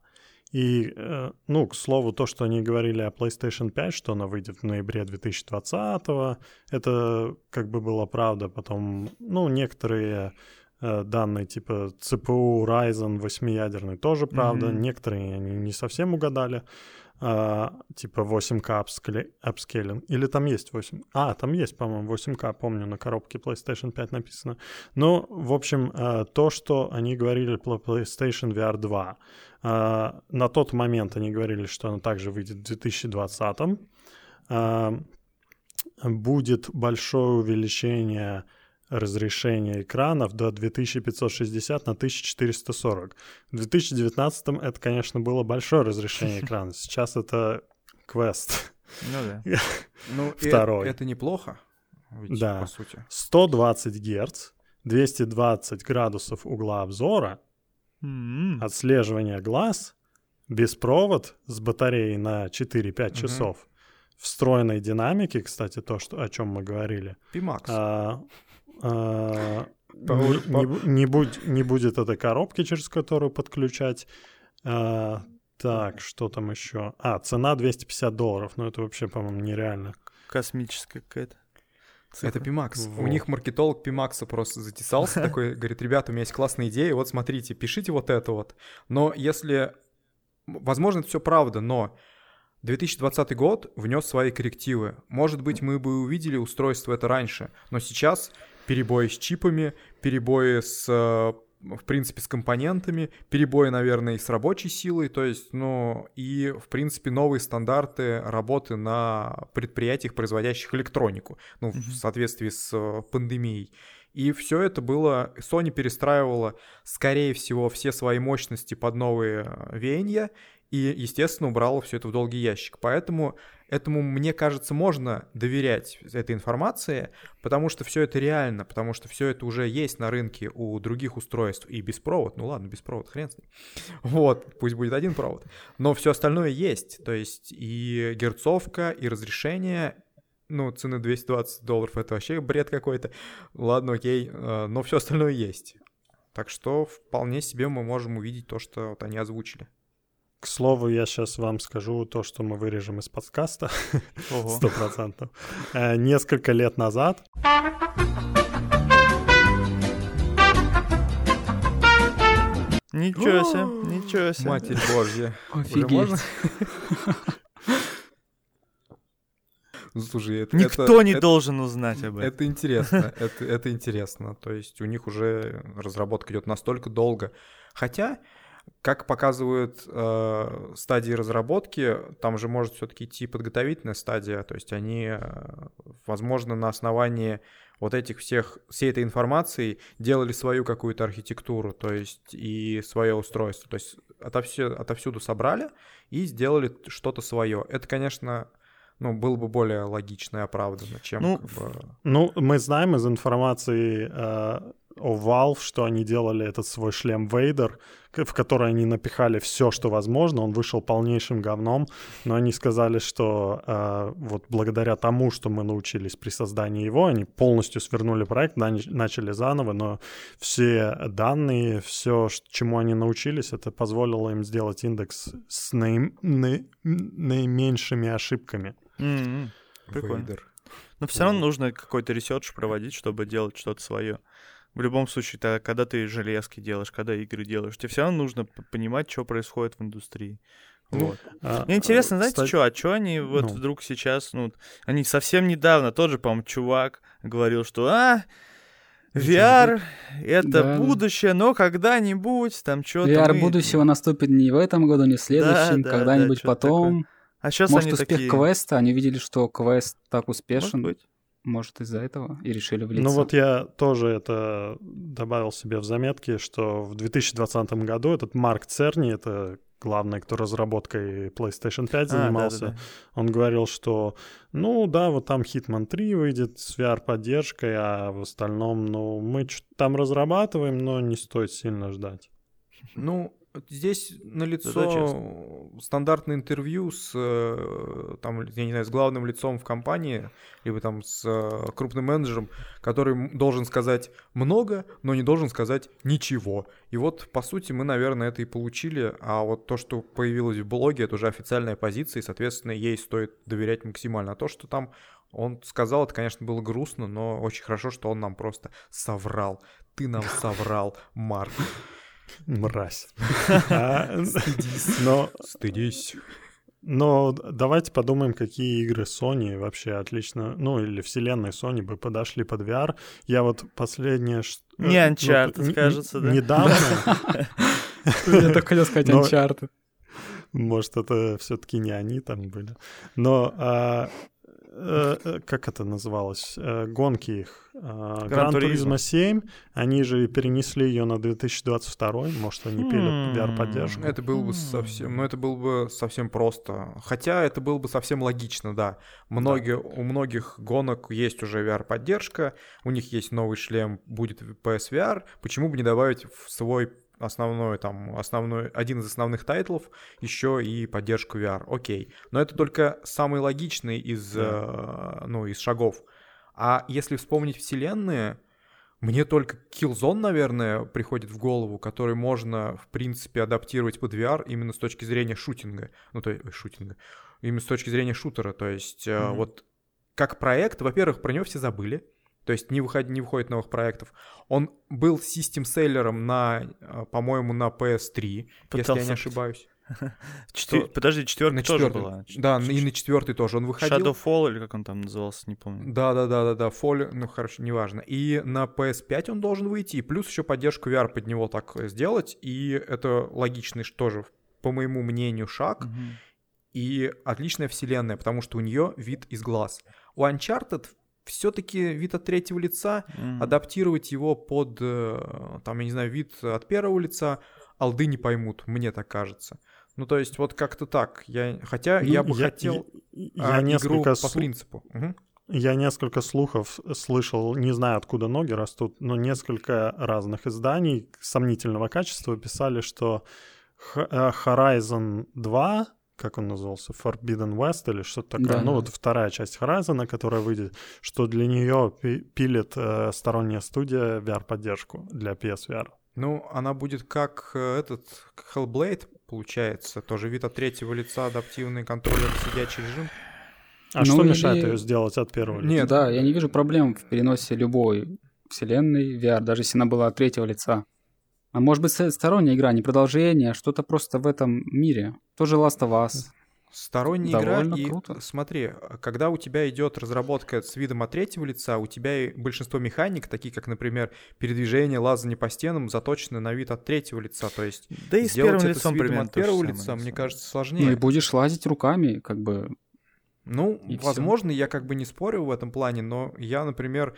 И, э, ну, к слову, то, что они говорили о PlayStation 5, что она выйдет в ноябре 2020, это как бы была правда. Потом, ну, некоторые данные типа CPU Ryzen 8-ядерный тоже правда, Мгм. некоторые они не совсем угадали. А, типа 8К апскали- апскейлинг. Или там есть 8... А, там есть, по-моему, 8К, помню, на коробке PlayStation 5 написано. Ну, в общем, э, то, что они говорили про PlayStation VR 2, э, на тот момент они говорили, что она также выйдет в 2020. Э, Будет большое увеличение разрешения экранов до 2560 на 1440. В 2019 это, конечно, было большое разрешение экрана. Сейчас это квест. Ну да. Ну, Второй. это неплохо, ведь, Да. по сути. 120 Гц, 220 градусов угла обзора, М. отслеживание глаз, беспровод с батареей на 4-5 Мгм. часов, встроенной динамики, кстати, то, что, о чем мы говорили. Pimax. А, не, не не будь- не будет этой коробки, через которую подключать. А, так, что там еще? А, цена 250 долларов. Ну, это вообще, по-моему, нереально. Космическая какая-то. Это цифра. Pimax. У Вот. них маркетолог Pimax просто затесался такой, говорит, ребята, у меня есть классная идея, вот смотрите, пишите вот это вот. Но если... Возможно, это все правда, но 2020 год внес свои коррективы. Может быть, мы бы увидели устройство это раньше, но сейчас перебои с чипами, перебои с, э, в принципе, с компонентами, перебои, наверное, и с рабочей силой, то есть, ну, и, в принципе, новые стандарты работы на предприятиях, производящих электронику, ну, в Мгм. соответствии с э, пандемией. И все это было, Sony перестраивала, скорее всего, все свои мощности под новые э, веяния, и, естественно, убрала все это в долгий ящик. Поэтому этому, мне кажется, можно доверять этой информации, потому что все это реально, потому что все это уже есть на рынке у других устройств и беспровод. Ну ладно, беспровод, хрен с ним. Вот, пусть будет один провод. Но все остальное есть. То есть и герцовка, и разрешение. Ну, цены 220 долларов это вообще бред какой-то. Ладно, окей, э, но все остальное есть. Так что вполне себе мы можем увидеть то, что вот они озвучили. К слову, я сейчас вам скажу то, что мы вырежем из подкаста. Сто процентов. Э, Несколько лет назад Ничего себе, ничего себе. Матерь Божья. Офигеть. Ну, Слушай, это... Никто это- не это- должен узнать об этом. Это интересно, это, это интересно. То есть у них уже разработка идет настолько долго. Хотя, как показывают э, стадии разработки, там же может все-таки идти подготовительная стадия. То есть они, э, возможно, на основании вот этих всех, всей этой информации делали свою какую-то архитектуру, то есть и свое устройство. То есть отовсю- отовсюду собрали и сделали что-то свое. Это, конечно, ну, было бы более логично и оправданно, чем Ну, как бы, Ну, мы знаем из информации э, о Valve, что они делали этот свой шлем Вейдер, в который они напихали все, что возможно. Он вышел полнейшим говном, но они сказали, что э, вот благодаря тому, что мы научились при создании его, они полностью свернули проект, нач- начали заново, но все данные, все, чему они научились, это позволило им сделать индекс с наим- наи- наименьшими ошибками. М-м. Прикольно. Вейдер. Но все равно нужно какой-то research проводить, чтобы делать что-то свое. В любом случае, та- когда ты железки делаешь, когда игры делаешь, тебе все равно нужно понимать, что происходит в индустрии. Ну, Вот. А, Мне интересно, знаете, кстати- что? А что они вот ну. вдруг сейчас, ну, они совсем недавно, тот же, по-моему, чувак говорил, что, а, VR — это Да. будущее, но когда-нибудь там что-то VR будущего наступит не в этом году, не в следующем, да, когда-нибудь да, потом. А сейчас Может, они успех такие... квеста, они видели, что квест так Может успешен, быть. Может, из-за этого, и решили влиться. Ну вот я тоже это добавил себе в заметки, что в 2020 году этот Марк Церни, это главный, кто разработкой PlayStation 5 А, занимался, да-да-да. он говорил, что ну да, вот там Hitman 3 выйдет с VR-поддержкой, а в остальном, ну, мы там разрабатываем, но не стоит сильно ждать. Ну, здесь Да, налицо стандартное интервью с, э, там, я не знаю, с главным лицом в компании, либо там с э, крупным менеджером, который должен сказать много, но не должен сказать ничего. И вот, по сути, мы, наверное, это и получили, а вот то, что появилось в блоге, это уже официальная позиция, и, соответственно, ей стоит доверять максимально. А то, что там он сказал, это, конечно, было грустно, но очень хорошо, что он нам просто соврал. Ты нам соврал, Марк. Мразь. А, Но Стыдись. Но давайте подумаем, какие игры Sony вообще отлично, ну или вселенной Sony бы подошли под VR. Я вот последнее... Не э, ну, Uncharted, кажется, да? Недавно, Я только хотел сказать Uncharted. может, это все-таки не они там были, но а, как это называлось? Э, Гонки их. Гран. Туризмо 7, они же перенесли ее на 2022, может, они пилят. VR-поддержку. Это было бы совсем, ну это было бы совсем просто. Хотя это было бы совсем логично, да. Многие, У многих гонок есть уже VR-поддержка, у них есть новый шлем, будет PSVR. Почему бы не добавить в свой основной, там, основной, один из основных тайтлов еще и поддержку VR? Окей. Но это только самый логичный из, э, ну, из шагов. А если вспомнить вселенные, мне только Killzone, наверное, приходит в голову, который можно, в принципе, адаптировать под VR именно с точки зрения шутинга. Ну, то есть, шутинга. Именно с точки зрения шутера. То есть, Мгм. вот как проект, во-первых, про него все забыли. То есть не, выход, не выходит новых проектов. Он был систем-селлером на, э, по-моему, на PS3, если я Пытался не ошибаюсь. Четвер- Подожди, четверка На тоже четвертый. была. Да, и на четвертый тоже он выходил. Shadowfall или как он там назывался, не помню. Да, да, да, да, да, Fall, ну хорошо, неважно. И на PS5 он должен выйти, и плюс еще поддержку VR под него так сделать. И это логичный тоже, по моему мнению, шаг. Мгм. И отличная вселенная, потому что у нее вид из глаз. У Uncharted все-таки вид от третьего лица, Мгм. адаптировать его под, э, там, я не знаю, вид от первого лица, алды не поймут, мне так кажется. Ну, то есть, вот как-то так. Я, хотя Ну, я бы хотел я, а, я игру несколько по слу- принципу. Мгм. Я несколько слухов слышал, не знаю, откуда ноги растут, но несколько разных изданий сомнительного качества писали, что э, Horizon 2, как он назывался, Forbidden West или что-то такое, Да, ну да. вот вторая часть Horizon, которая выйдет, что для нее пи- пилит э, сторонняя студия VR-поддержку для PSVR. Ну, она будет как э, этот как Hellblade, получается, тоже вид от третьего лица, адаптивный контроллер, сидячий режим. А Ну что или- мешает ее сделать от первого лица? Нет. Да, я не вижу проблем в переносе любой вселенной VR, даже если она была от третьего лица. А может быть, сторонняя игра, не продолжение, а что-то просто в этом мире. Тоже Last of Us. Сторонняя Довольно игра, и круто. смотри, когда у тебя идет разработка с видом от третьего лица, у тебя и большинство механик, такие как, например, передвижение, лазание по стенам, заточены на вид от третьего лица. То есть Да и с сделать первым это лицом с видом от первого самое, лица, на мне кажется, Ну и сложнее. будешь лазить руками, как бы. Ну, И возможно, я как бы не спорю в этом плане, но я, например,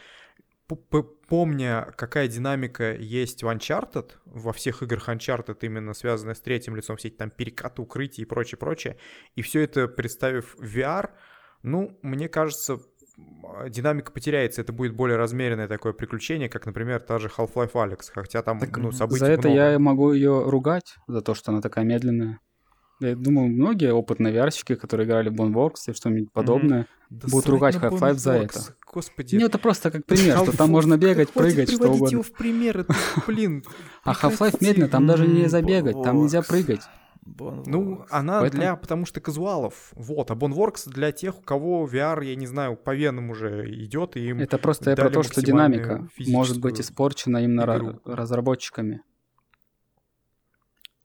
помня, какая динамика есть в Uncharted, во всех играх Uncharted, именно связанная с третьим лицом, все эти там перекаты, укрытия и прочее, прочее, и все это представив в VR, ну, мне кажется, динамика потеряется, это будет более размеренное такое приключение, как, например, та же Half-Life Alex, хотя там, Так, ну, событий за это много. я могу ее ругать, за то, что она такая медленная. Я думаю, многие опытные VR-щики, которые играли в Boneworks и что-нибудь подобное, Да будут ругать Half-Life за это. Господи. Ну, это просто как пример, что там можно бегать, прыгать, что угодно. его в пример, это, блин. А Half-Life медленно, там даже нельзя бегать, там нельзя прыгать. Ну, она Поэтому- для, потому что казуалов. Вот, а Boneworks для тех, у кого VR, я не знаю, по венам уже идет, и им... Это просто про то, что динамика может быть испорчена именно игру. разработчиками.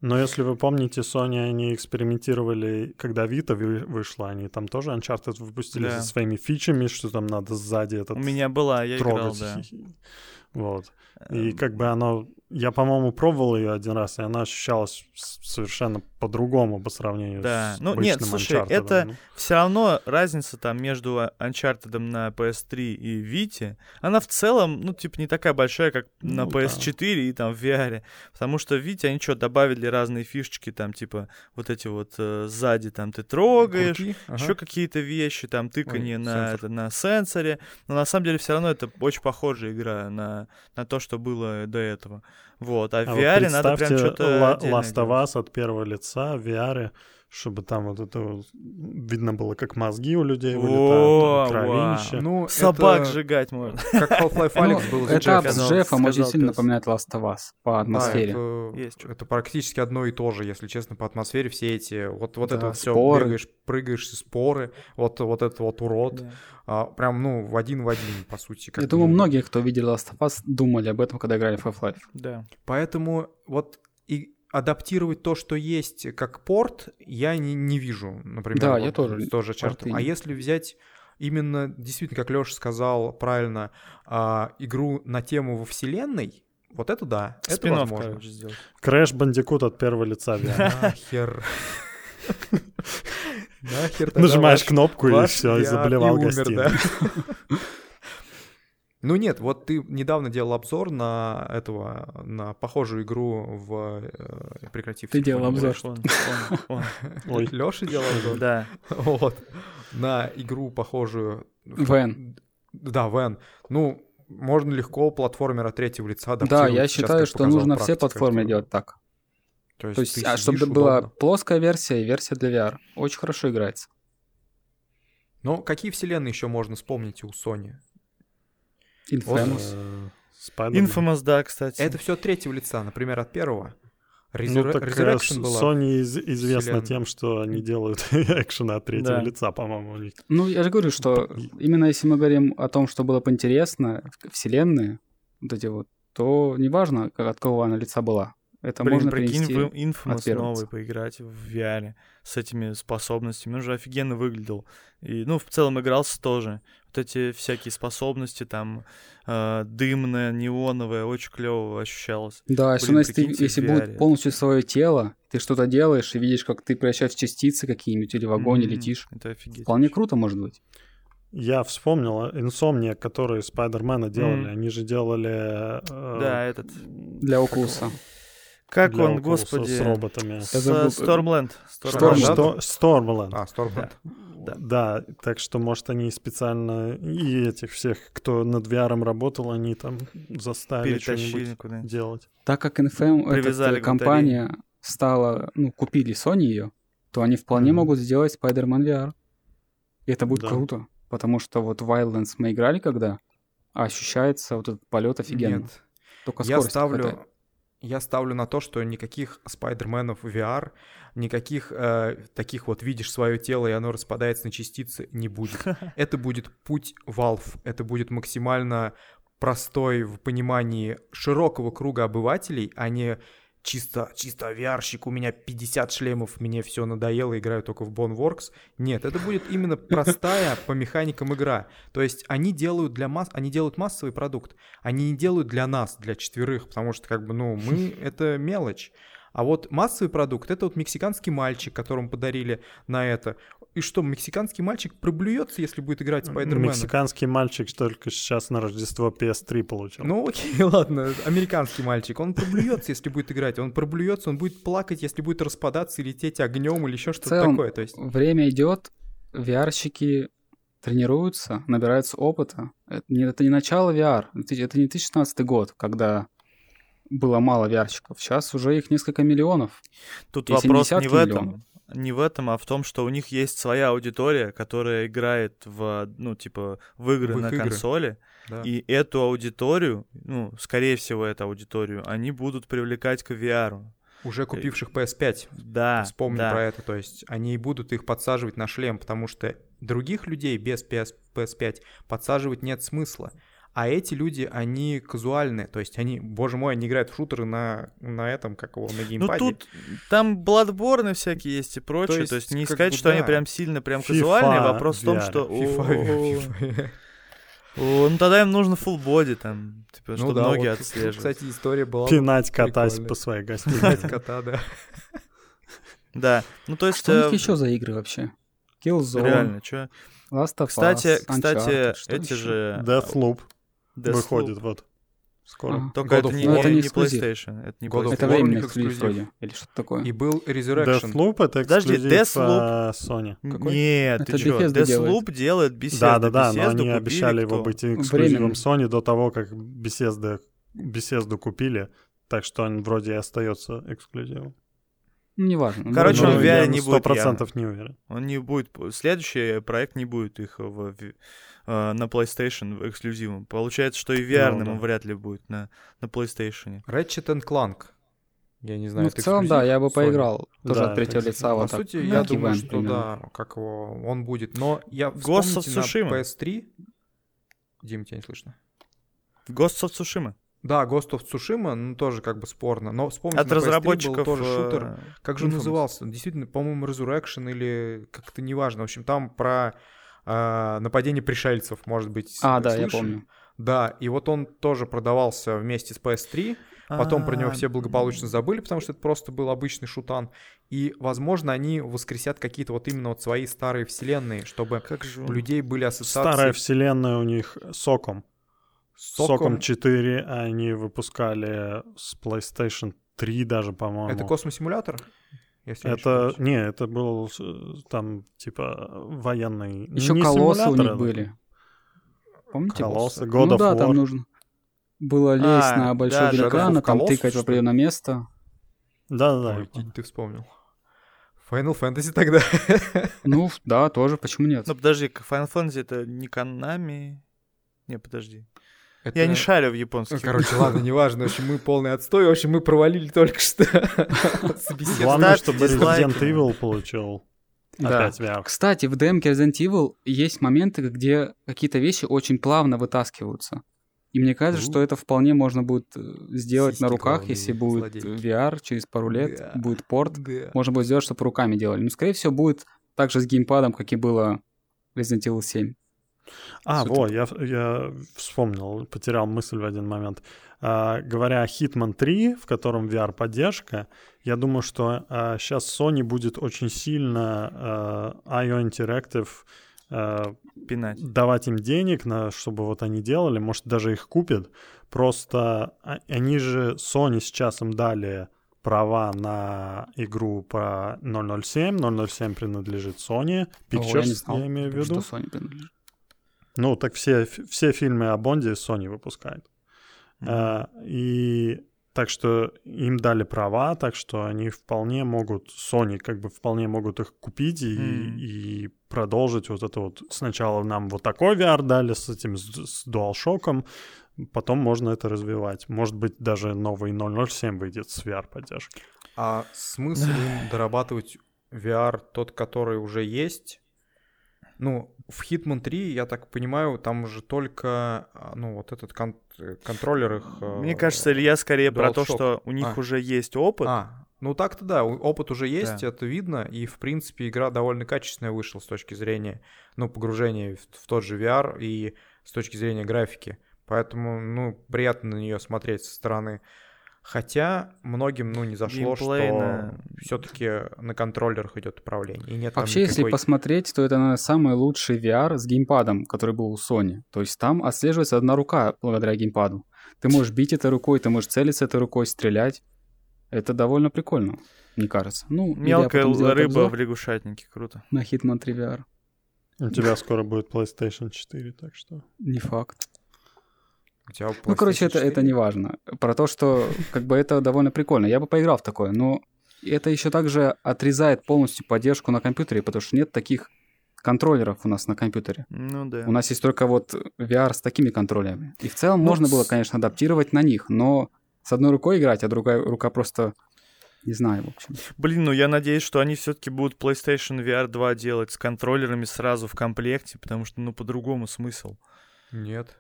Но если вы помните, Sony, они экспериментировали, когда Vita вы- вышла, они там тоже Uncharted выпустили Да. со своими фичами, что там надо сзади этот У меня была, я играл, трогать. да. Вот. И Эм, как бы оно... Я, по-моему, пробовал ее один раз, и она ощущалась совершенно по-другому по сравнению Да. с Ну, нет, обычным слушай, Uncharted. это- Ну, Все равно разница там между Uncharted на PS3 и Vita, она в целом, ну, типа, не такая большая, как на Ну да. PS4 и там в VR. Потому что в Vita они что, добавили разные фишечки, там, типа, вот эти вот э, сзади там ты трогаешь, ага. еще какие-то вещи, там, тыканье Ой, на, сенсор. это, на сенсоре. Но на самом деле все равно это очень похожая игра на, на то, что было до этого. Вот. А в а вот VR надо прям что-то Last of. Us от первого лица в VR, чтобы там вот это видно было, как мозги у людей вылетают, кровище. Ну, Собак это сжигать можно. Как Half-Life Ну, Alex был с этап с Джеффом очень сильно напоминает Last of Us по атмосфере. это, практически одно и то же, если честно, по атмосфере все эти, вот, вот это вот все, бегаешь, прыгаешь, споры, вот, вот это вот урод, а, прям, ну, в один в один, по сути. Я думаю, многие, кто видел Last of Us, думали об этом, когда играли в Half-Life. Да. Поэтому вот и адаптировать то, что есть, как порт, я не, не вижу, например. Да, вот я тоже тоже чертом. А если взять именно, действительно, как Леша сказал правильно, а, игру на тему во вселенной, вот это да, это Спин-офф, возможно. Крэш Бандикут от первого лица. Нахер. Нахер Нажимаешь кнопку и все, и гостиной. да. Ну нет, вот ты недавно делал обзор на этого, на похожую игру в э, прекратив. Ты делал обзор. Леша делал обзор. Да. Вот. На игру похожую. Вен. Да, Вен. Ну, можно легко платформера третьего лица Да, я считаю, что нужно все платформы делать так. То есть, То есть, а чтобы сидишь была удобно. плоская версия и версия для VR. Очень хорошо играется. Но какие вселенные еще можно вспомнить у Sony? Infamous. Э, Spider-Man. Infamous, да, кстати. Это все от третьего лица, например, от первого. Ну, Resur- так э, Resurrection была. Sony из- известна вселенная. тем, что они делают экшены от третьего Да. лица, по-моему. у них. Ну, я же говорю, что именно если мы говорим о том, что было бы интересно, в- вселенные, вот эти вот, то неважно, как, от кого она лица была. Это Блин, можно прикинь, принести... в Infamous новый поиграть в VR с этими способностями. Он же офигенно выглядел. И, ну, в целом игрался тоже. Вот эти всякие способности, там, э, дымное, неоновое, очень клево ощущалось. Да, Блин, особенно если, ты- если будет полностью свое тело, ты что-то делаешь и видишь, как ты превращаешь в частицы какие-нибудь или в огонь М, летишь. Это офигеть. Вполне круто, может быть. Я вспомнил, Insomnia, которые Спайдермена делали, Мгм. они же делали... э, Да, этот... Для Oculus. Как для он, Oculus господи? с роботами. С, э, Stormland. Stormland. Stormland. А, Stormland. Да. Да, так что, может, они специально и этих всех, кто над VR работал, они там заставили что-нибудь делать. Так как NFM, эта к компания стала, ну, купили Sony ее, то они вполне Мгм. могут сделать Spider-Man VR. И это будет Да. круто. Потому что вот Wildlands мы играли когда, а ощущается вот этот полет офигенно. Нет. Только Я ставлю, хватает. Я ставлю на то, что никаких спайдерменов в VR, никаких э, таких вот видишь свое тело, и оно распадается на частицы, не будет. Это будет путь Valve. Это будет максимально простой в понимании широкого круга обывателей, а не чисто, чисто VR-щик, у меня 50 шлемов, мне все надоело, играю только в Boneworks. Нет, это будет именно простая по механикам игра. То есть они делают для масс, они делают массовый продукт. Они не делают для нас, для четверых, потому что как бы, ну, мы — это мелочь. А вот массовый продукт — это вот мексиканский мальчик, которому подарили на это. И что, мексиканский мальчик проблюется, если будет играть Спайдермена? Мексиканский мальчик только сейчас на Рождество PS3 получил. Ну окей, ладно, американский мальчик, он проблюется, если будет играть, он проблюется, он будет плакать, если будет распадаться и лететь огнем или еще что-то такое. То есть, время идет, VR-щики тренируются, набираются опыта. Это не, это не начало VR, это не 2016 год, когда было мало VR-щиков. Сейчас уже их несколько миллионов. Тут Если не вопрос десятки не в этом. миллионов. Не в этом, а в том, что у них есть своя аудитория, которая играет в, ну, типа, в игры В на игры. консоли. да. И эту аудиторию, ну, скорее всего, эту аудиторию, они будут привлекать к VR. уже купивших PS5, Да. вспомни да. про это, то есть они будут их подсаживать на шлем, потому что других людей без PS, PS5 подсаживать нет смысла. А эти люди, они казуальные, то есть они, боже мой, они играют в шутеры на, на этом, как его, на Ну геймпаде. тут там Bloodborne всякие есть и прочее, то есть, есть, не сказать, бы что они да. прям сильно прям FIFA казуальные, вопрос в том, VR. что... FIFA, FIFA. о, Ну тогда им нужно full body там, типа, Ну чтобы да, ноги вот, отслеживать. Кстати, история была... Пинать, катать прикольно. по своей Пинать гостинице. кота, да. Да, ну то есть... Что у них э, еще за игры вообще? Killzone, Реально, что? Last of Кстати, Us, кстати, Uncharted, что эти еще? же... Deathloop Deathloop. выходит вот скоро. Ага. Только God это of не, Это не. PlayStation. Это не God of PlayStation. Это временный эксклюзив вроде, или что такое. И был Resurrection. Deathloop — это Подожди, эксклюзив Deathloop- э, Sony. Какой? Нет, ты Это чё? Bethesda Deathloop делает Bethesda. Да-да-да, но они обещали его кто? быть эксклюзивом Временно. Sony до того, как Bethesda, Bethesda купили. Так что он вроде и остается эксклюзивом. Ну, неважно. Короче, Вроде он в VR я не будет 100% не уверен. Он не будет... Следующий проект не будет их в- э, на PlayStation эксклюзивом. Получается, что и VR Ну, да. вряд ли будет на, на PlayStation. Ratchet and Clank. Я не знаю, Ну, в это целом, да, я бы Sony. поиграл. Тоже Да, от третьего лица По вот так. сути, Ну, я Monkey думаю, что примерно. да, как его, он будет. Но я Ghost of вспомните на Tsushima. PS3. Дим, тебя не слышно. Ghost of Tsushima. Да, Ghost of Tsushima, ну, тоже как бы спорно. Но вспомните, От на PS3 был разработчиков... тоже э, шутер. Как же он назывался? Действительно, по-моему, Resurrection или как-то неважно. В общем, там про э, нападение пришельцев, может быть, А, да, я помню. Да, и вот он тоже продавался вместе с PS3. Потом про него А, все благополучно забыли, потому что это просто был обычный шутан. И, возможно, они воскресят какие-то вот именно вот свои старые вселенные, чтобы Как же у людей были ассоциации Старая вселенная у них Соком. с Соком 4 они выпускали с PlayStation 3 даже, по-моему. Это космосимулятор? Если не Это, ошибаюсь. не, это был э, там, типа, военный... Еще не колоссы у них это были. Помните? Колоссы, God ну of да, War. там нужно было лезть А, на большой да, великан, а там Colossus, тыкать в определенное место. Да-да-да. Ой, День, ты вспомнил. Final Fantasy тогда. Ну, да, тоже, почему нет? Ну подожди, Final Fantasy это не Konami? Не, подожди. Это- Я не шарю в японских. Ну, Короче, ладно, неважно. В общем, мы полный отстой. В общем, мы провалили только что собеседование. Главное, чтобы. Resident Evil получил Да. опять VR. Кстати, в демке Resident Evil есть моменты, где какие-то вещи очень плавно вытаскиваются. И мне кажется, Ну. что это вполне можно будет э, сделать на руках, если будет злодейки. VR через пару лет, Да. будет порт. Да. Можно будет сделать, чтобы руками делали. Но, скорее всего, будет так же с геймпадом, как и было Resident Evil 7. А, Суть- во, я, я вспомнил, потерял мысль в один момент. А, говоря о Hitman 3, в котором VR-поддержка, я думаю, что сейчас Sony будет очень сильно а, IO Interactive а, Пинать. давать им денег, на, чтобы вот они делали, может, даже их купят. Просто а- они же, Sony сейчас им дали права на игру по 007. 007 принадлежит Sony. О, я Pictures, не я, знал, имею в виду. что Sony принадлежит. Ну, так все, все фильмы о Бонде Sony выпускает. А, и так что им дали права, так что они вполне могут, Sony как бы вполне могут их купить и, Мгм. и продолжить вот это вот. Сначала нам вот такой VR дали с этим, с, с DualShock, потом можно это развивать. Может быть, даже новый 007 выйдет с VR-поддержкой. А смысл им дорабатывать VR тот, который уже есть? Ну, в Hitman 3, я так понимаю, там уже только, а, ну, вот этот кон- контроллер их... э, Мне кажется, Илья скорее про то, что у них А. уже есть опыт. А, ну так-то да, опыт уже есть, Да. это видно, и в принципе игра довольно качественная вышла с точки зрения, ну, погружения в, в тот же VR и с точки зрения графики. Поэтому, ну, приятно на нее смотреть со стороны. Хотя многим, ну, не зашло, Геймплейно. что все-таки на контроллерах идет управление. И нет Вообще, если никакой- посмотреть, то это наверное, самый лучший VR с геймпадом, который был у Sony. То есть там отслеживается одна рука благодаря геймпаду. Ты можешь бить этой рукой, ты можешь целиться этой рукой, стрелять. Это довольно прикольно, мне кажется. Ну, Мелкая рыба обзор в лягушатнике, круто. на Hitman 3 VR. У тебя скоро будет PlayStation 4, так что... Не факт. У тебя Ну, короче, это, это 4. не важно. Про то, что как бы это довольно прикольно. Я бы поиграл в такое, но это еще также отрезает полностью поддержку на компьютере, потому что нет таких контроллеров у нас на компьютере. Ну да. У нас есть только вот VR с такими контроллерами. И в целом Ну, можно было, с- конечно, адаптировать на них, но с одной рукой играть, а другая рука просто... Не знаю, в общем. Блин, ну я надеюсь, что они все-таки будут PlayStation VR 2 делать с контроллерами сразу в комплекте, потому что, ну, по-другому смысл. Нет.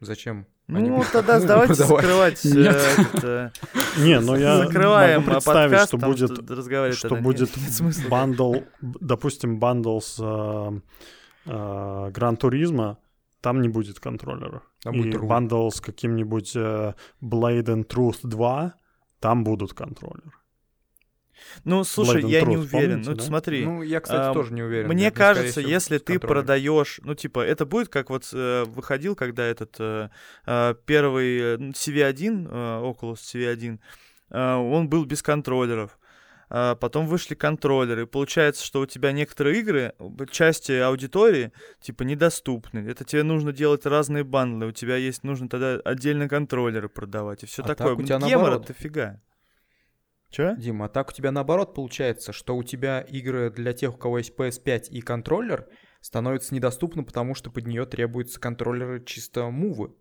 Зачем? Ну, тогда давайте закрывать э, э, Не, ну я закрываем могу а, представить, подкаст, что будет, что будет бандл, допустим, бандл с э, э, Гран Туризма, там не будет контроллера. Там И бандл с каким-нибудь э, Blade and Truth 2, там будут контроллеры. Ну, слушай, and я не Truth, уверен. помните, ну, да? смотри, Ну, я, кстати, а, тоже не уверен. Мне Нет, ну, кажется, всего, если ты продаешь, ну типа, это будет как вот э, выходил, когда этот э, э, первый э, CV1, э, Oculus CV1, э, он был без контроллеров. А потом вышли контроллеры. Получается, что у тебя некоторые игры, части аудитории, типа, недоступны. Это тебе нужно делать разные бандлы. У тебя есть, нужно тогда отдельно контроллеры продавать. И все А такое. так у тебя Гемора наоборот. дофига. Че? Дима, а так у тебя наоборот получается, что у тебя игры для тех, у кого есть PS5 и контроллер, становятся недоступны, потому что под нее требуются контроллеры чисто мувы.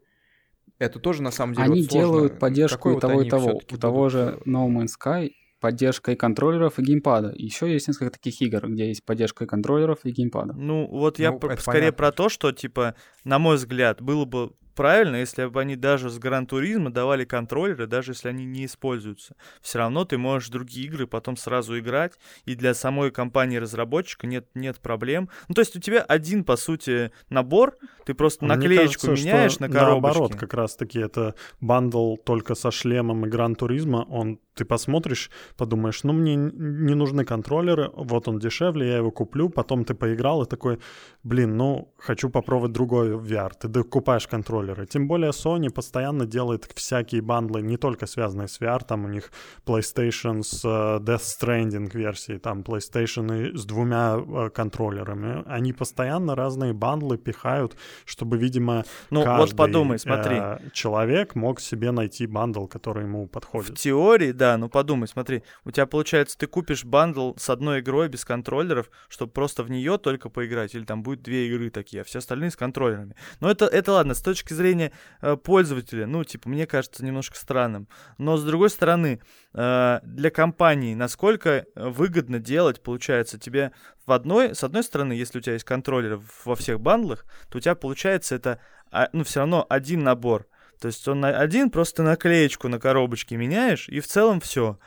Это тоже на самом деле Они вот сложно. делают поддержку Какой и вот того, и того. У того же No Man's Sky поддержка и контроллеров, и геймпада. Еще есть несколько таких игр, где есть поддержка и контроллеров, и геймпада. Ну, вот я Ну, про- скорее понятно. про то, что, типа, на мой взгляд, было бы правильно, если бы они даже с Гран Туризма давали контроллеры, даже если они не используются. Все равно ты можешь другие игры потом сразу играть, и для самой компании-разработчика нет, нет проблем. Ну, то есть у тебя один, по сути, набор, ты просто Мне наклеечку кажется, меняешь на коробочке. Наоборот, как раз-таки это бандл только со шлемом и Gran Turismo. Он, ты посмотришь, подумаешь, ну мне не нужны контроллеры, вот он дешевле, я его куплю. Потом ты поиграл и такой, блин, ну хочу попробовать другой VR. Ты докупаешь контроллеры. Тем более Sony постоянно делает всякие бандлы, не только связанные с VR. Там у них PlayStation с э, Death Stranding версии, там PlayStation с двумя э, контроллерами. Они постоянно разные бандлы пихают, чтобы, видимо, Ну, вот каждый, подумай, смотри. э, человек мог себе найти бандл, который ему В подходит. теории, да, ну подумай, смотри, у тебя получается, ты купишь бандл с одной игрой без контроллеров, чтобы просто в нее только поиграть, или там будет две игры такие, а все остальные с контроллерами. Но это, это ладно, с точки зрения э, пользователя, ну, типа, мне кажется немножко странным. Но с другой стороны, э, для компании, насколько э, выгодно делать, получается, тебе в одной, с одной стороны, если у тебя есть контроллеры во всех бандлах, то у тебя получается это, а, ну, все равно один набор. То есть он один просто наклеечку на коробочке меняешь, и в целом все.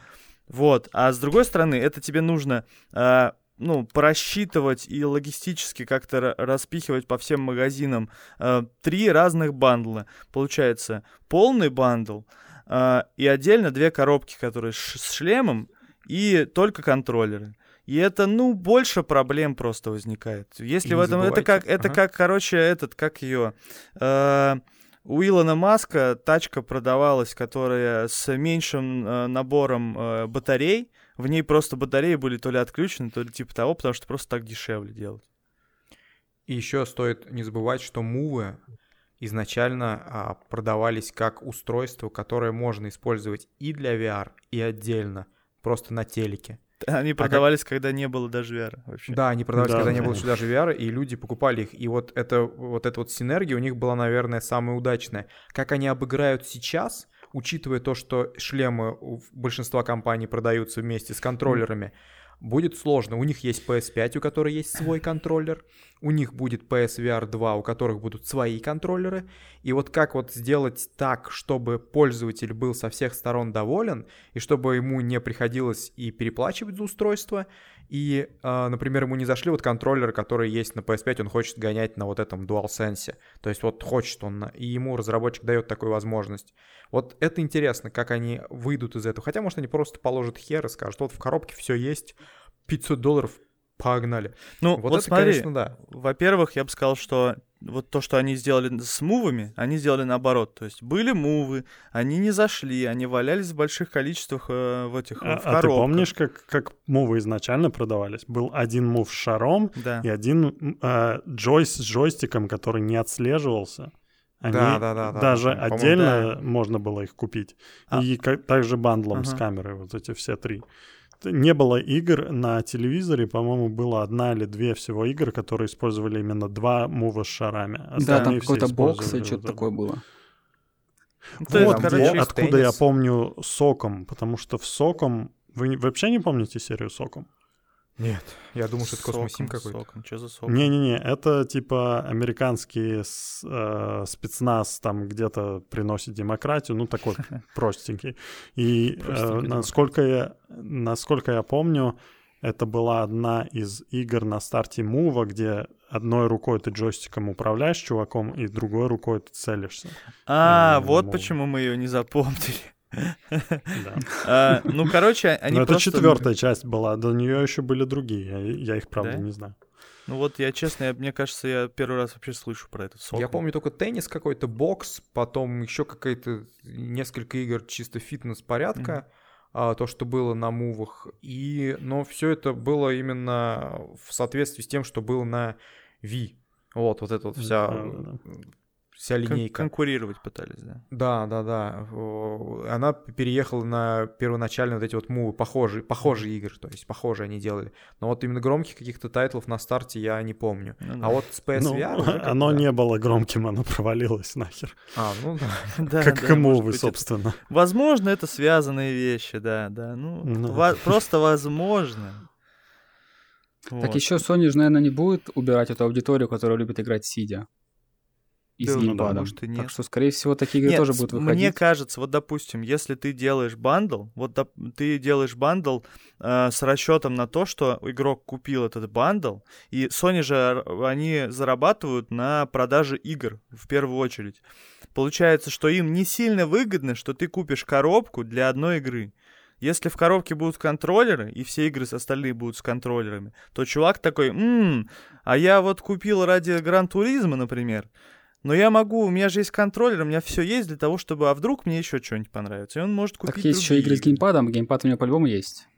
Вот. А с другой стороны, это тебе нужно а, ну, просчитывать и логистически как-то ра- распихивать по всем магазинам а, три разных бандла. Получается, полный бандл а, и отдельно две коробки, которые с шлемом и только контроллеры. И это, ну, больше проблем просто возникает. Если И в этом... Это как, это ага. как, короче, этот, как ее... у Илона Маска тачка продавалась, которая с меньшим э, набором э, батарей. В ней просто батареи были то ли отключены, то ли типа того, потому что просто так дешевле делать. И еще стоит не забывать, что мувы изначально а, продавались как устройство, которое можно использовать и для VR, и отдельно, просто на телеке. Они продавались, когда не было даже VR вообще. Да, они продавались, Да, когда не было еще даже VR, и люди покупали их. И вот, это, вот эта вот синергия у них была, наверное, самая удачная. Как они обыграют сейчас, учитывая то, что шлемы у большинства компаний продаются вместе с контроллерами, будет сложно. У них есть PS5, у которой есть свой контроллер. у них будет PSVR 2, у которых будут свои контроллеры, и вот как вот сделать так, чтобы пользователь был со всех сторон доволен, и чтобы ему не приходилось и переплачивать за устройство, и, э, например, ему не зашли вот контроллеры, которые есть на PS5, он хочет гонять на вот этом DualSense, то есть вот хочет он, и ему разработчик дает такую возможность. Вот это интересно, как они выйдут из этого, хотя, может, они просто положат хер и скажут, вот в коробке все есть, 500 долларов, погнали. Ну, Вот вот, это, смотри, конечно, да. во-первых, я бы сказал, что вот то, что они сделали с мувами, они сделали наоборот. То есть были мувы, они не зашли, они валялись в больших количествах э, в этих А, в а ты коробках. помнишь, как, как мувы изначально продавались? Был один мув с шаром Да. и один э, джойс с джойстиком, который не отслеживался. Они Да, да, да, да, даже по-моему, отдельно можно было их купить. А. И как- также бандлом с Ага. камерой, вот эти все три. Не было игр на телевизоре, по-моему, было одна или две всего игр, которые использовали именно два мува с шарами. Да, там какой-то бокс и что-то такое было. Ну, то есть, Вот бокс, откуда я помню Соком, потому что в Соком... Вы вообще не помните серию Соком? Нет, я думаю, что это Космосим какой-то. Что за соком? Не-не-не, это типа американский э, спецназ там где-то приносит демократию, ну такой простенький. И э, насколько я, насколько я помню, это была одна из игр на старте мува, где одной рукой ты джойстиком управляешь чуваком, и другой рукой ты целишься. А, Э, вот почему мы ее не запомнили. Да. А, Ну, короче, они Но это четвертая часть была, до нее еще были другие, я, их правда Да? не знаю. Ну вот я честно, я- мне кажется, я первый раз вообще слышу про этот соком. Я помню только теннис какой-то, бокс, потом еще какая-то несколько игр чисто фитнес-порядка, а, то, что было на мувах. И, но все это было именно в соответствии с тем, что было на Wii. Вот, вот эта вот вся, Да-да-да. Вся Кон- линейка. конкурировать пытались, да. Да, да, да. Она переехала на первоначально вот эти вот мувы, похожие, похожие игры, то есть похожие они делали. Но вот именно громких каких-то тайтлов на старте я не помню. Ну да. А вот с Ну, PSVR... уже как-то оно да. не было громким, оно провалилось нахер. А, ну да. Да, как да, мувы, это- собственно. Возможно, это связанные вещи, да, да. Ну, Ну. во- просто возможно. Так Вот. еще Sony же, наверное, не будет убирать эту аудиторию, которая любит играть сидя. И с Да, ну да, геймпадом. может, и нет. Так что, скорее всего, такие игры Нет, тоже будут Мне выходить. кажется, вот допустим, если ты делаешь бандл, вот доп- ты делаешь бандл э, с расчетом на то, что игрок купил этот бандл, и Sony же они зарабатывают на продаже игр в первую очередь. Получается, что им не сильно выгодно, что ты купишь коробку для одной игры. Если в коробке будут контроллеры, и все игры с остальные будут с контроллерами, то чувак такой, «М, а я вот купил ради Гран-туризма, например, но я могу, у меня же есть контроллер, у меня все есть для того, чтобы, а вдруг мне еще что-нибудь понравится. И он может купить Так есть еще игры с геймпадом, геймпад у меня по-любому есть.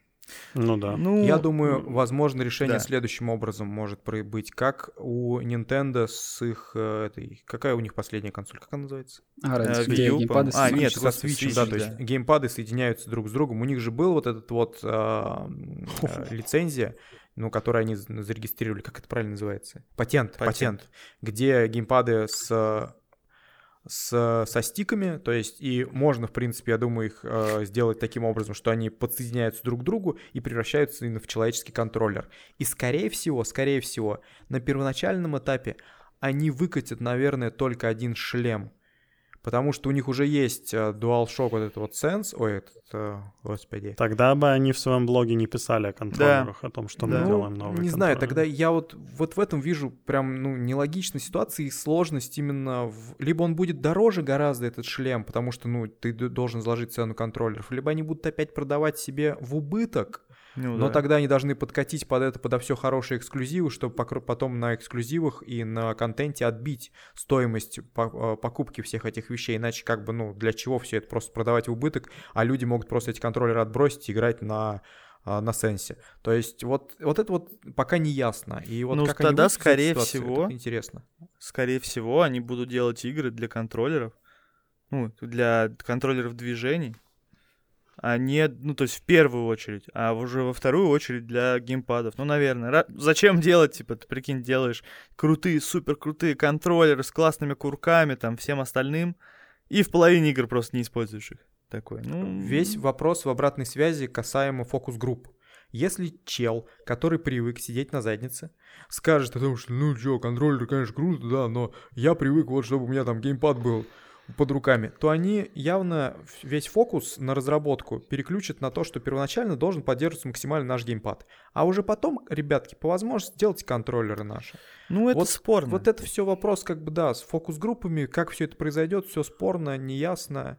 Ну да. Ну, Я думаю, возможно, решение да. следующим образом может быть, как у Nintendo с их э, этой... Какая у них последняя консоль? Как она называется? А, Э, где Wii геймпады. А, нет, со Switch, Switch, да, то да. есть геймпады соединяются друг с другом. У них же был вот этот вот а, м, э, лицензия, ну, которую они зарегистрировали, как это правильно называется? Патент, Патент. патент, где геймпады с с, со стиками, то есть и можно, в принципе, я думаю, их э, сделать таким образом, что они подсоединяются друг к другу и превращаются именно в человеческий контроллер. И скорее всего, скорее всего, на первоначальном этапе они выкатят, наверное, только один шлем, потому что у них уже есть э, DualShock вот этот вот Sense, ой, этот, э, господи. Тогда бы они в своем блоге не писали о контроллерах, о том, что Да. мы Ну, делаем новые Не знаю, тогда я вот, вот в этом вижу прям, ну, нелогичность ситуации и сложность именно в... Либо он будет дороже гораздо, этот шлем, потому что, ну, ты должен заложить цену контроллеров, либо они будут опять продавать себе в убыток, ну но да. тогда они должны подкатить под это, подо все хорошие эксклюзивы, чтобы потом на эксклюзивах и на контенте отбить стоимость э, покупки всех этих вещей. Иначе как бы, ну, для чего все это просто продавать в убыток, а люди могут просто эти контроллеры отбросить и играть на а, на сенсе. То есть вот, вот это вот пока не ясно. И вот Ну, как они тогда, этой скорее ситуации, всего, это интересно. Скорее всего, они будут делать игры для контроллеров, ну, для контроллеров движений, а не, ну, то есть в первую очередь, а уже во вторую очередь для геймпадов. Ну, наверное. Ра- Зачем делать, типа, ты прикинь, делаешь крутые, супер крутые контроллеры с классными курками, там, всем остальным, и в половине игр просто не используешь их. Такой, ну... Весь вопрос в обратной связи касаемо фокус-групп. Если чел, который привык сидеть на заднице, скажет о том, что ну чё, контроллер, конечно, круто, да, но я привык вот, чтобы у меня там геймпад был под руками, то они явно весь фокус на разработку переключат на то, что первоначально должен поддерживаться максимально наш геймпад. А уже потом, ребятки, по возможности делайте контроллеры наши. Ну, это вот, спорно. Вот это все вопрос, как бы, да, с фокус-группами, как все это произойдет, все спорно, неясно.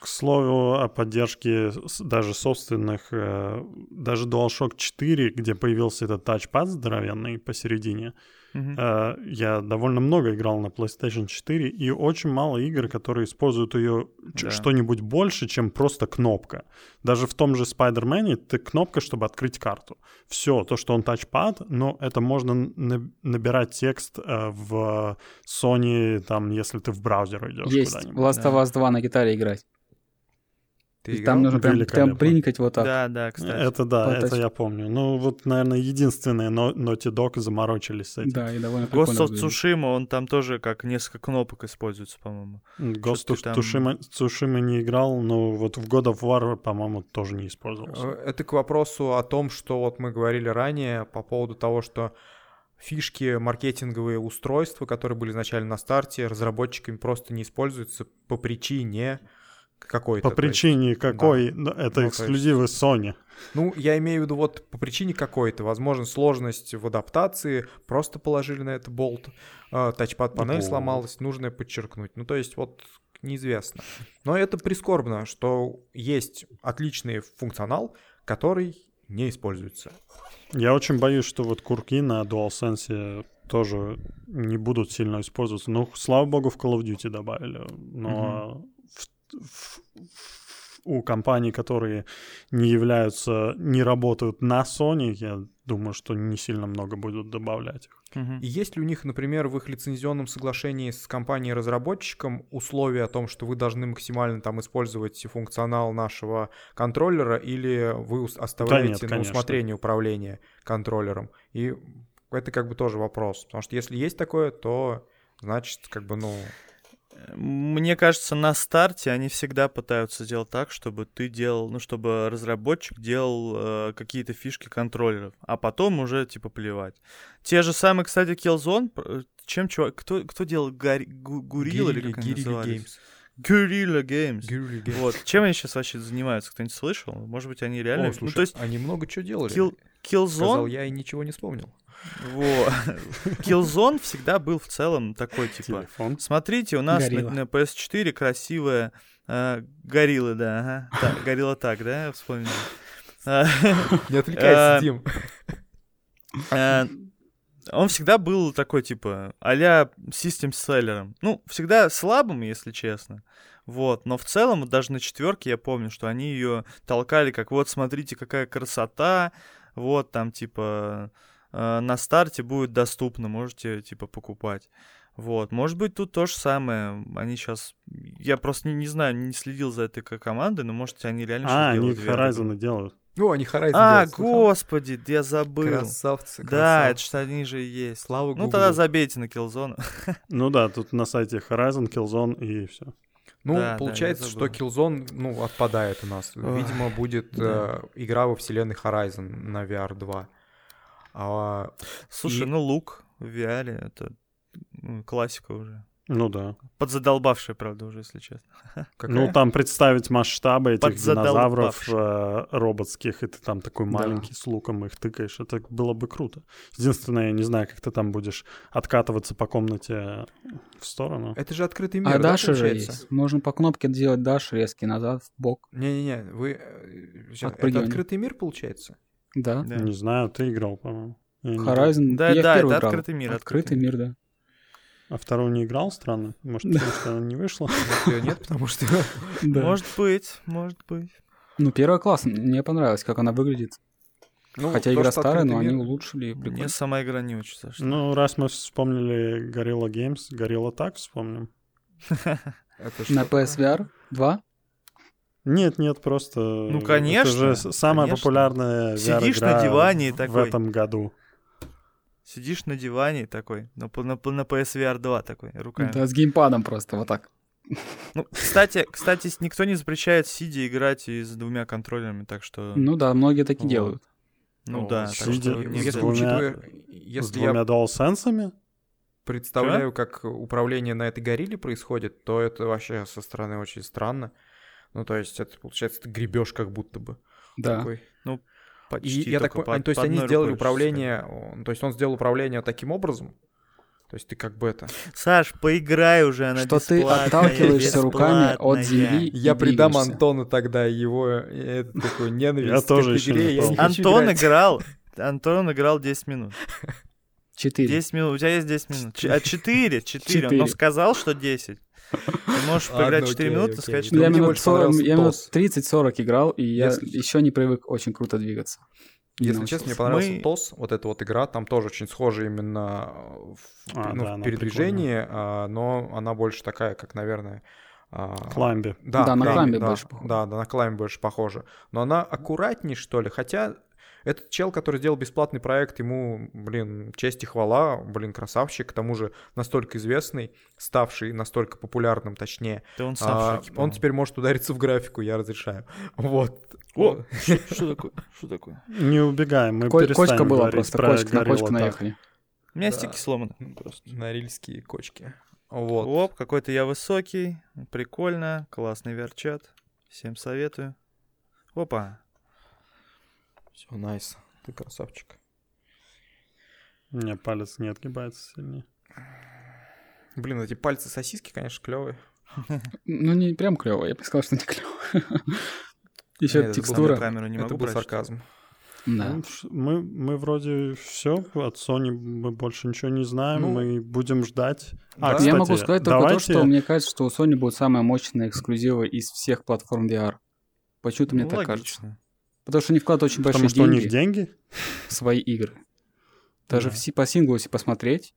К слову о поддержке даже собственных, э, даже DualShock 4, где появился этот тачпад здоровенный посередине, Э, я довольно много играл на PlayStation 4, и очень мало игр, которые используют ее ч- Да. что-нибудь больше, чем просто кнопка. Даже в том же Spider-Man ты кнопка, чтобы открыть карту. Все, то, что он тачпад, но это можно на- набирать текст э, в Sony, там, если ты в браузер идешь Есть куда-нибудь. Last of Us 2 на гитаре играть. Ты играл? там нужно прям, прям приникать вот так. Да, да, кстати. Это да, По это я помню. Ну, вот, наверное, единственные но- Naughty Dog заморочились с этим. Да, и довольно Ghost of. Tsushima, он там тоже как несколько кнопок используется, по-моему. Ghost of там- Tsushima, Tsushima не играл, но вот в God of War, по-моему, тоже не использовался. Э, Это к вопросу о том, что вот мы говорили ранее по поводу того, что фишки, маркетинговые устройства, которые были изначально на старте, разработчиками просто не используются по причине какой-то. По то есть- причине какой? Ну, Это Ну, то есть- эксклюзивы Sony. Ну, я имею в виду вот по причине какой-то. Возможно, сложность в адаптации, просто положили на это болт, э, тачпад-панель Болт. сломалась, нужно подчеркнуть. Ну, то есть вот неизвестно. Но это прискорбно, что есть отличный функционал, который не используется. Я очень боюсь, что вот курки на DualSense тоже не будут сильно использоваться. Ну, слава богу, в Call of Duty добавили. Но у компаний, которые не являются, не работают на Sony, я думаю, что не сильно много будут добавлять их. Мгм. И есть ли у них, например, в их лицензионном соглашении с компанией-разработчиком условия о том, что вы должны максимально там использовать функционал нашего контроллера, или вы оставляете на конечно. усмотрение управления контроллером? И это как бы тоже вопрос. Потому что если есть такое, то значит, как бы, ну... Мне кажется, на старте они всегда пытаются сделать так, чтобы ты делал, ну, чтобы разработчик делал э, какие-то фишки контроллеров, а потом уже, типа, плевать. Те же самые, кстати, Killzone, э, чем чувак, кто, кто делал Гарри, Гу- Гурилла или как они назывались? Guerrilla Games. Guerrilla Games. Вот, чем они сейчас вообще занимаются, кто-нибудь слышал? Может быть, они реально... О, ну, слушай, то есть они много чего делали. Kill, Сказал Killzone, я и ничего не вспомнил. во, Killzone всегда был в целом такой, типа, Телефон. Смотрите, у нас на, Горилла. на PS4 красивая э, гориллы, да, ага. Так, горилла так, да, вспомнил. А, Не отвлекайся, Э, Дим. э, Он всегда был такой, типа, а-ля систем-селлером. Ну, всегда слабым, если честно. Вот, но в целом, вот даже на четверке я помню, что они ее толкали, как вот, смотрите, какая красота, вот там, типа, э, на старте будет доступно, можете, типа, покупать. Вот, может быть, тут то же самое. Они сейчас... Я просто не, не знаю, не следил за этой ко- командой, но, может, они реально А, что-то они делают. Horizon делают. Ну, они Horizon А, делают, господи, я забыл. Красавцы, Да, это красавцы. что они же и есть. Слава Ну, Гуглу. тогда забейте на Killzone. Ну да, тут на сайте Horizon, Killzone и все. Ну, Да, да, получается, что забыл. Killzone, ну, отпадает у нас. Видимо, будет да. э, игра во вселенной Horizon на VR 2. А, Слушай, И- ну лук в VR это классика уже. Ну да. Подзадолбавшая, правда, уже, если честно. какая? Ну, там представить масштабы этих динозавров э, роботских, и ты там такой Да. маленький с луком их тыкаешь, это было бы круто. Единственное, я не знаю, как ты там будешь откатываться по комнате в сторону. Это же открытый мир, А да, даши же есть. Можно по кнопке делать даш резкий назад, в бок. Не-не-не, вы... э, Это открытый мир, получается? Да. Да, Не знаю, ты играл, по-моему. Horizon. да, я да, это играл. открытый мир. Открытый мир, да. А второго не играл, странно? Может, потому что она не вышла? Нет, потому что... Может быть, может быть. Ну, первая класс. Мне понравилось, как она выглядит. Ну, Хотя игра старая, но они улучшили. Мне сама игра не очень зашла. Ну, раз мы вспомнили Gorilla Games, Gorilla так вспомним. На? PSVR 2? Нет, нет, просто... Ну, конечно, Это же самая конечно. популярная Сидишь VR-игра на диване и в такой. этом году. Сидишь на диване такой, на, на, на PSVR 2 такой, руками. Да, с геймпадом просто, вот так. Ну, кстати, кстати, с- никто не запрещает сидя играть и с двумя контроллерами, так что... Ну да, многие таки Вот. делают. Ну да, так сидя что, с если двумя- учитывая, С если я двумя DualSense? представляю, как управление на этой горилле происходит, то это вообще со стороны очень странно. Ну, то есть, это получается, ты гребешь как будто бы. Да. Такой. Почти И я так только понимаю, по- то есть они сделали управление, он- то есть он сделал управление таким образом. То есть ты как бы это... Саш, поиграй уже, она Что ты отталкиваешься руками от земли. Я придам. Антону тогда его э, такую ненависть Я тоже игре, Антон играл. Антон играл 10 минут. Четыре. 10 минут. У тебя есть 10 минут. А 4? 4. Он Четыре. сказал, что 10. Ты можешь поиграть Ладно, 4 окей, минуты, окей. сказать, Ну, что я минут, больше 40, понравился я минут TOS. 30-40 играл, и я Если- еще не привык очень круто двигаться. Если научился. честно, мне понравился Мы- ТОС, вот эта вот игра, там тоже очень схожа именно в, А, ну, да, в передвижении, а, но она больше такая, как, наверное... а, Кламби. Да, Да, на да, больше похоже. Да, да, на Кламби больше похоже. Но она аккуратней, что ли, хотя этот чел, который сделал бесплатный проект, ему, блин, честь и хвала, блин, красавчик, к тому же настолько известный, ставший настолько популярным, точнее. Да он сам А, в шоке, он теперь может удариться в графику, я разрешаю. Вот. О, что такое? Что такое? Не убегаем, мы перестанем Кочка была просто, про кочка, на а кочку наехали. У меня стики сломаны. Просто. Норильские кочки. Вот. Оп, какой-то я высокий. Прикольно. Классный верчат. Всем советую. Опа. Все, найс. Ты красавчик. Не, палец не отгибается сильнее. Блин, эти пальцы сосиски, конечно, клевые. Ну, не прям клево, я бы сказал, что не клево. Еще Нет, это был текстура. Камеру не Это могу был прочитать. сарказм. Да. Ну, Мы, мы вроде все, от Sony мы больше ничего не знаем, Ну, мы будем ждать. да. А, Я кстати, я могу сказать только давайте... то, что мне кажется, что у Sony будут самые мощные эксклюзивы из всех платформ VR. Почему-то мне Ну, так кажется. Потому что они вкладывают очень Потому большие что у деньги них деньги. в свои игры. Даже Да. в, по синглу, если посмотреть,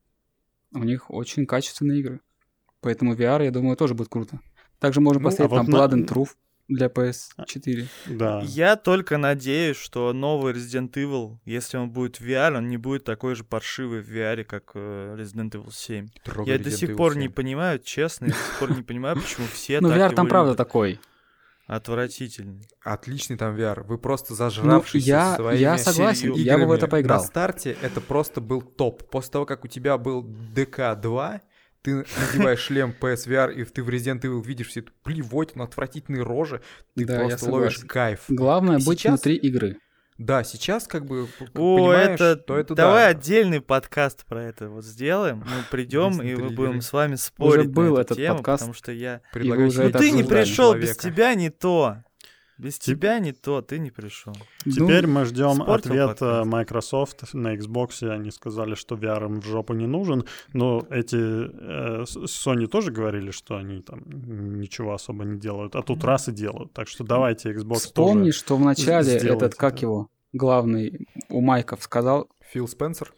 у них очень качественные игры. Поэтому VR, я думаю, тоже будет круто. Также можно Ну, а поставить вот там на- Blood and Truth для PS4. Да. Я только надеюсь, что новый Resident Evil, если он будет в VR, он не будет такой же паршивый в VR, как э, Resident Evil 7. Трогай Я до Resident сих Evil пор 7. не понимаю, честно, я до сих пор не понимаю, почему все Ну, VR там правда такой. Отвратительный. Отличный там VR. Вы просто Ну, зажравшись я, своими я согласен, я бы в это играми. поиграл. На старте это просто был топ. После того, как у тебя был ДК-2, ты надеваешь шлем PSVR, и ты в Resident Evil видишь всю эту плевотину, отвратительные рожи, ты Да, я просто ловишь кайф. Главное быть Сейчас- внутри игры. Да, сейчас как бы О, понимаешь, это... что это Давай да. отдельный подкаст про это вот сделаем. Мы придем, и мы будем с вами спорить был на эту этот тему, подкаст. потому что я... Предлагаю уже Ну ты не пришел, без тебя не то. Без тебя не то, ты не пришел. Теперь Ну, мы ждем испортил ответ подкаст. э, Microsoft на Xbox. Они сказали, что VR им в жопу не нужен. Но эти э, Sony тоже говорили, что они там ничего особо не делают. А тут раз и делают. Так что давайте Xbox Вспомни, тоже. что в начале сделайте этот, как это. его, главный у Майков сказал, Фил Спенсер?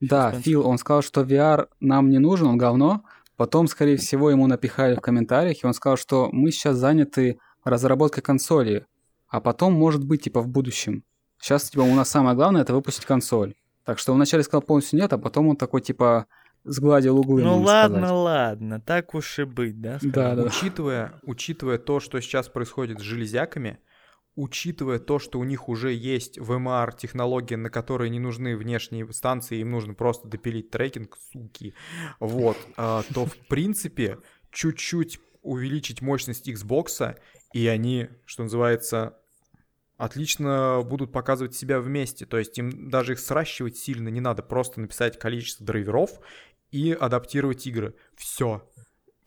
да, Спенсер. Фил, он сказал, что VR нам не нужен, он говно. Потом, скорее всего, ему напихали в комментариях, и он сказал, что мы сейчас заняты разработкой консоли, а потом, может быть, типа в будущем. Сейчас, типа, у нас самое главное это выпустить консоль. Так что он вначале сказал полностью нет, а потом он такой, типа, сгладил углы. Ну ладно, сказать. ладно, так уж и быть, да? скажем? Да, да. Учитывая, учитывая то, что сейчас происходит с железяками, учитывая то, что у них уже есть VMR технология, на которые не нужны внешние станции, им нужно просто допилить трекинг, суки, вот, а, то в принципе чуть-чуть увеличить мощность Xbox, и они, что называется, отлично будут показывать себя вместе. То есть им даже их сращивать сильно не надо, просто написать количество драйверов и адаптировать игры. Все.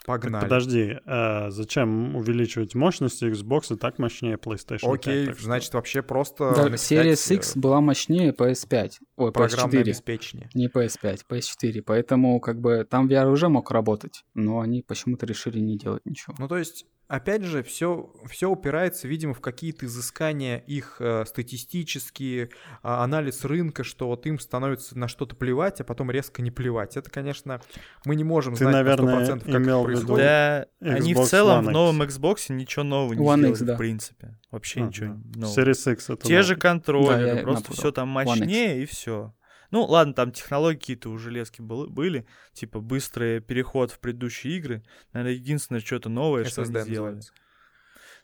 Так, Погнали. подожди, э, зачем увеличивать мощности Xbox и так мощнее PlayStation 5? Окей, так что- значит, вообще просто Да, написать, Series э, X была мощнее PS5. Ой, программное PS4. обеспечение. Не PS5, PS4. Поэтому, как бы, там VR уже мог работать, но они почему-то решили не делать ничего. Ну, то есть, опять же, все, все упирается, видимо, в какие-то изыскания их э, статистические, а, анализ рынка, что вот им становится на что-то плевать, а потом резко не плевать. Это, конечно, мы не можем Ты, знать наверное, на 100% как это имел в виду- происходит. Да, они в целом One в новом Xbox ничего нового не One сделали, X, да. в принципе. Вообще Ага. ничего нового. Series X это Те новый. же контроллеры, Да, просто все там мощнее и все. Ну, ладно, там технологии какие-то у железки был- были, типа быстрый переход в предыдущие игры. Наверное, единственное, что-то новое, что они SSD сделали.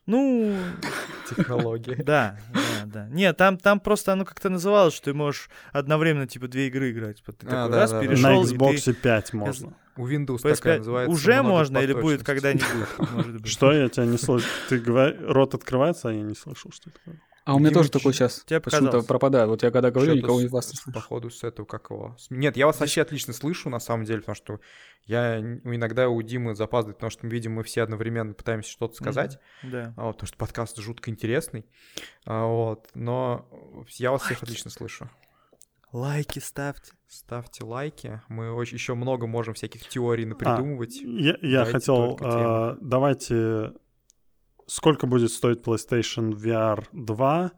Ну, Технологии. да, да, да. Не, там, там просто оно как-то называлось, что ты можешь одновременно, типа, две игры играть. Вот Ты А, такой да, раз да, перешел, На и ты... Xbox 5 можно. У Windows PS5 такая называется. уже можно или будет когда-нибудь? Что я тебя не слышу? Ты говоришь, рот открывается, а я не слышал, что ты говоришь. А у меня тоже Димыч, такой сейчас тебе почему-то пропадает. Вот я когда говорю, никого из вас не слышу. Походу с этого как его. С- Нет, я вас вообще отлично слышу, на самом деле, потому что я иногда у Димы запаздывает, потому что, видимо, мы все одновременно пытаемся что-то сказать, Да. а вот, потому что подкаст жутко интересный, А, вот, но я вас всех отлично слышу. Лайки ставьте. Ставьте лайки, мы очень, еще много можем всяких теорий напридумывать. Я, я Давайте хотел, а, давайте, сколько будет стоить PlayStation VR 2,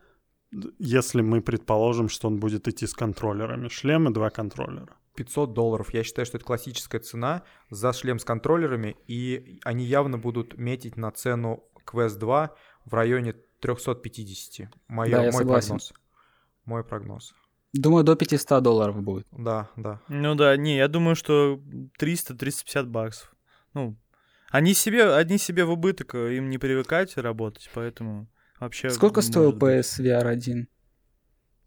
д- если мы предположим, что он будет идти с контроллерами? Шлем и два контроллера. 500 долларов. Я считаю, что это классическая цена за шлем с контроллерами, и они явно будут метить на цену Quest 2 в районе 350. Моё- Да, я мой согласен. прогноз. Мой прогноз. Думаю, до 500 долларов будет. Да, да. Ну да, не, я думаю, что 300-350 баксов. Ну, они себе, одни себе в убыток, э, им не привыкать работать, поэтому вообще... Сколько стоил быть. PSVR 1?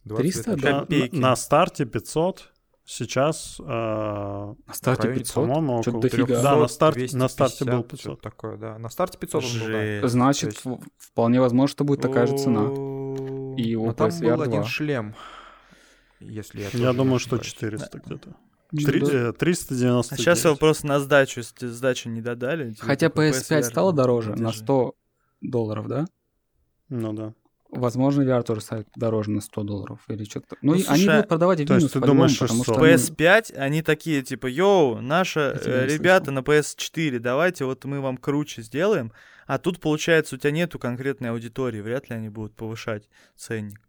20 300, лет. да. На, на- старте 500, сейчас, а, На старте районе 500? по-моему, около дофига. 300, Да, на старте- 250, на старте был что-то 500. такое, да. На старте 500 он был, да. Жесть. Значит, в- вполне возможно, что будет такая же цена. И у Но там был PSVR один 2. шлем, если я Я думаю, что ошибаюсь. 400 где-то. Ну, Три- да. э, 399. А сейчас его просто на сдачу, если сдачу не додали. типа Хотя такой PS5 PSVR, стало дороже на держи. 100 долларов, да? Ну да. Возможно, VR тоже станет дороже на 100 долларов или что-то. Ну, Ну, и они слушай, будут продавать в то есть минус ты думаешь, потому что... что- они- PS5, они такие, типа, йоу, наши э, ребята на PS4, давайте вот мы вам круче сделаем. А тут, получается, у тебя нету конкретной аудитории, вряд ли они будут повышать ценник.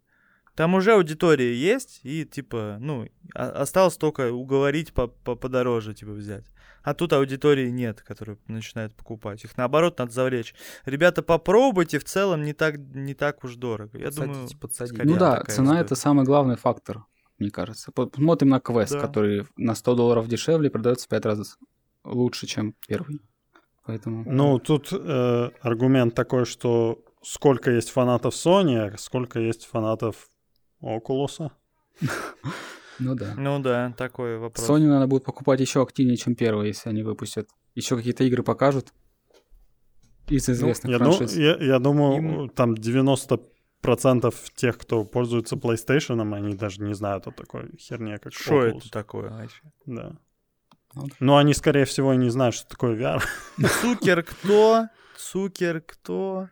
Там уже аудитория есть, и, типа, ну, осталось только уговорить по по подороже, типа, взять. А тут аудитории нет, которые начинают покупать. Их, наоборот, надо завлечь. Ребята, попробуйте, в целом не так, не так уж дорого. Я думаю, Подсадите, подсадите. скорее Ну да, такая цена история. это самый главный фактор, мне кажется. Посмотрим на квест, Да. который на 100 долларов дешевле, продается в 5 раз лучше, чем первый. Поэтому... Ну, тут э, аргумент такой, что сколько есть фанатов Sony, а сколько есть фанатов Oculus. Ну да. Ну да, такой вопрос. Sony надо будет покупать еще активнее, чем первый, если они выпустят. Еще какие-то игры покажут. Из известных Я, ду- франшиз. я, я думаю, Им- там 90% тех, кто пользуется PlayStation, они даже не знают о такой херне, как Что это такое вообще? Да. Ну. Но они, скорее всего, и не знают, что такое VR. Цукер кто? Цукер кто?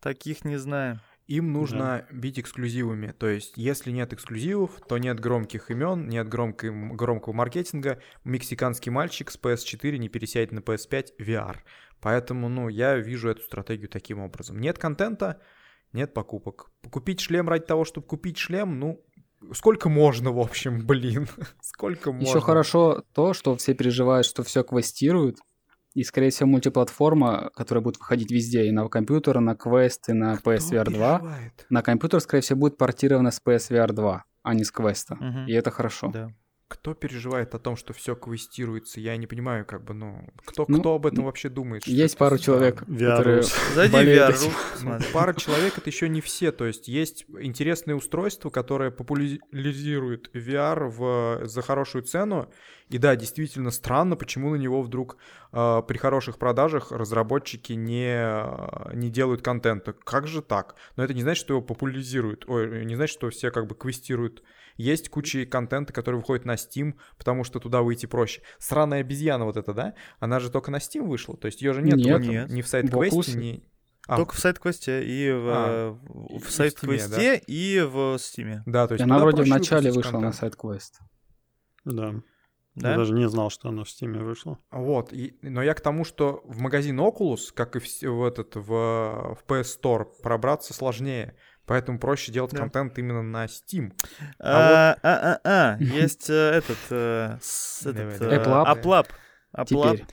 Таких не знаю. Им нужно бить эксклюзивами. То есть, если нет эксклюзивов, то нет громких имен, нет громкой, громкого маркетинга. Мексиканский мальчик с PS4 не пересядет на PS5 VR. Поэтому, ну, я вижу эту стратегию таким образом. Нет контента, нет покупок. Купить шлем ради того, чтобы купить шлем, ну, сколько можно, в общем, блин. Сколько можно. Еще хорошо то, что все переживают, что все квестируют. И, скорее всего, мультиплатформа, которая будет выходить везде, и на компьютер, на квест, и на Кто PSVR 2. переживает? На компьютер, скорее всего, будет портирована с PSVR 2, а не с квеста. Мгм. И это хорошо. Да. Кто переживает о том, что все квестируется? Я не понимаю, как бы, ну, кто, Ну, кто об этом вообще думает? что Есть это пару человек, VR которые... Зайди VR, Ну, пара человек это еще не все. То есть есть интересные устройства, которые популяризируют VR в, за хорошую цену. И да, действительно странно, почему на него вдруг э, при хороших продажах разработчики не, э, не делают контента. Как же так? Но это не значит, что его популяризируют. Ой, не значит, что все как бы квестируют. Есть куча контента, который выходит на Steam, потому что туда выйти проще. Сраная обезьяна вот эта, да? Она же только на Steam вышла. То есть ее же нет, Нет. в этом, ни в сайт-квесте, ни... А, Только в сайт-квесте и в, А, э, в сайт-квесте и в Стиме. Да, то И есть она вроде в начале вышла на контент. сайт квест. Да. Я Да? даже не знал, что оно в Steam вышло. Вот, и- но я к тому, что в магазин Oculus, как и в, в этот, в, в PS Store, пробраться сложнее. Поэтому проще делать Да. контент именно на Steam. А, а, а, а, есть э, этот, э, этот, Давай, э. Теперь.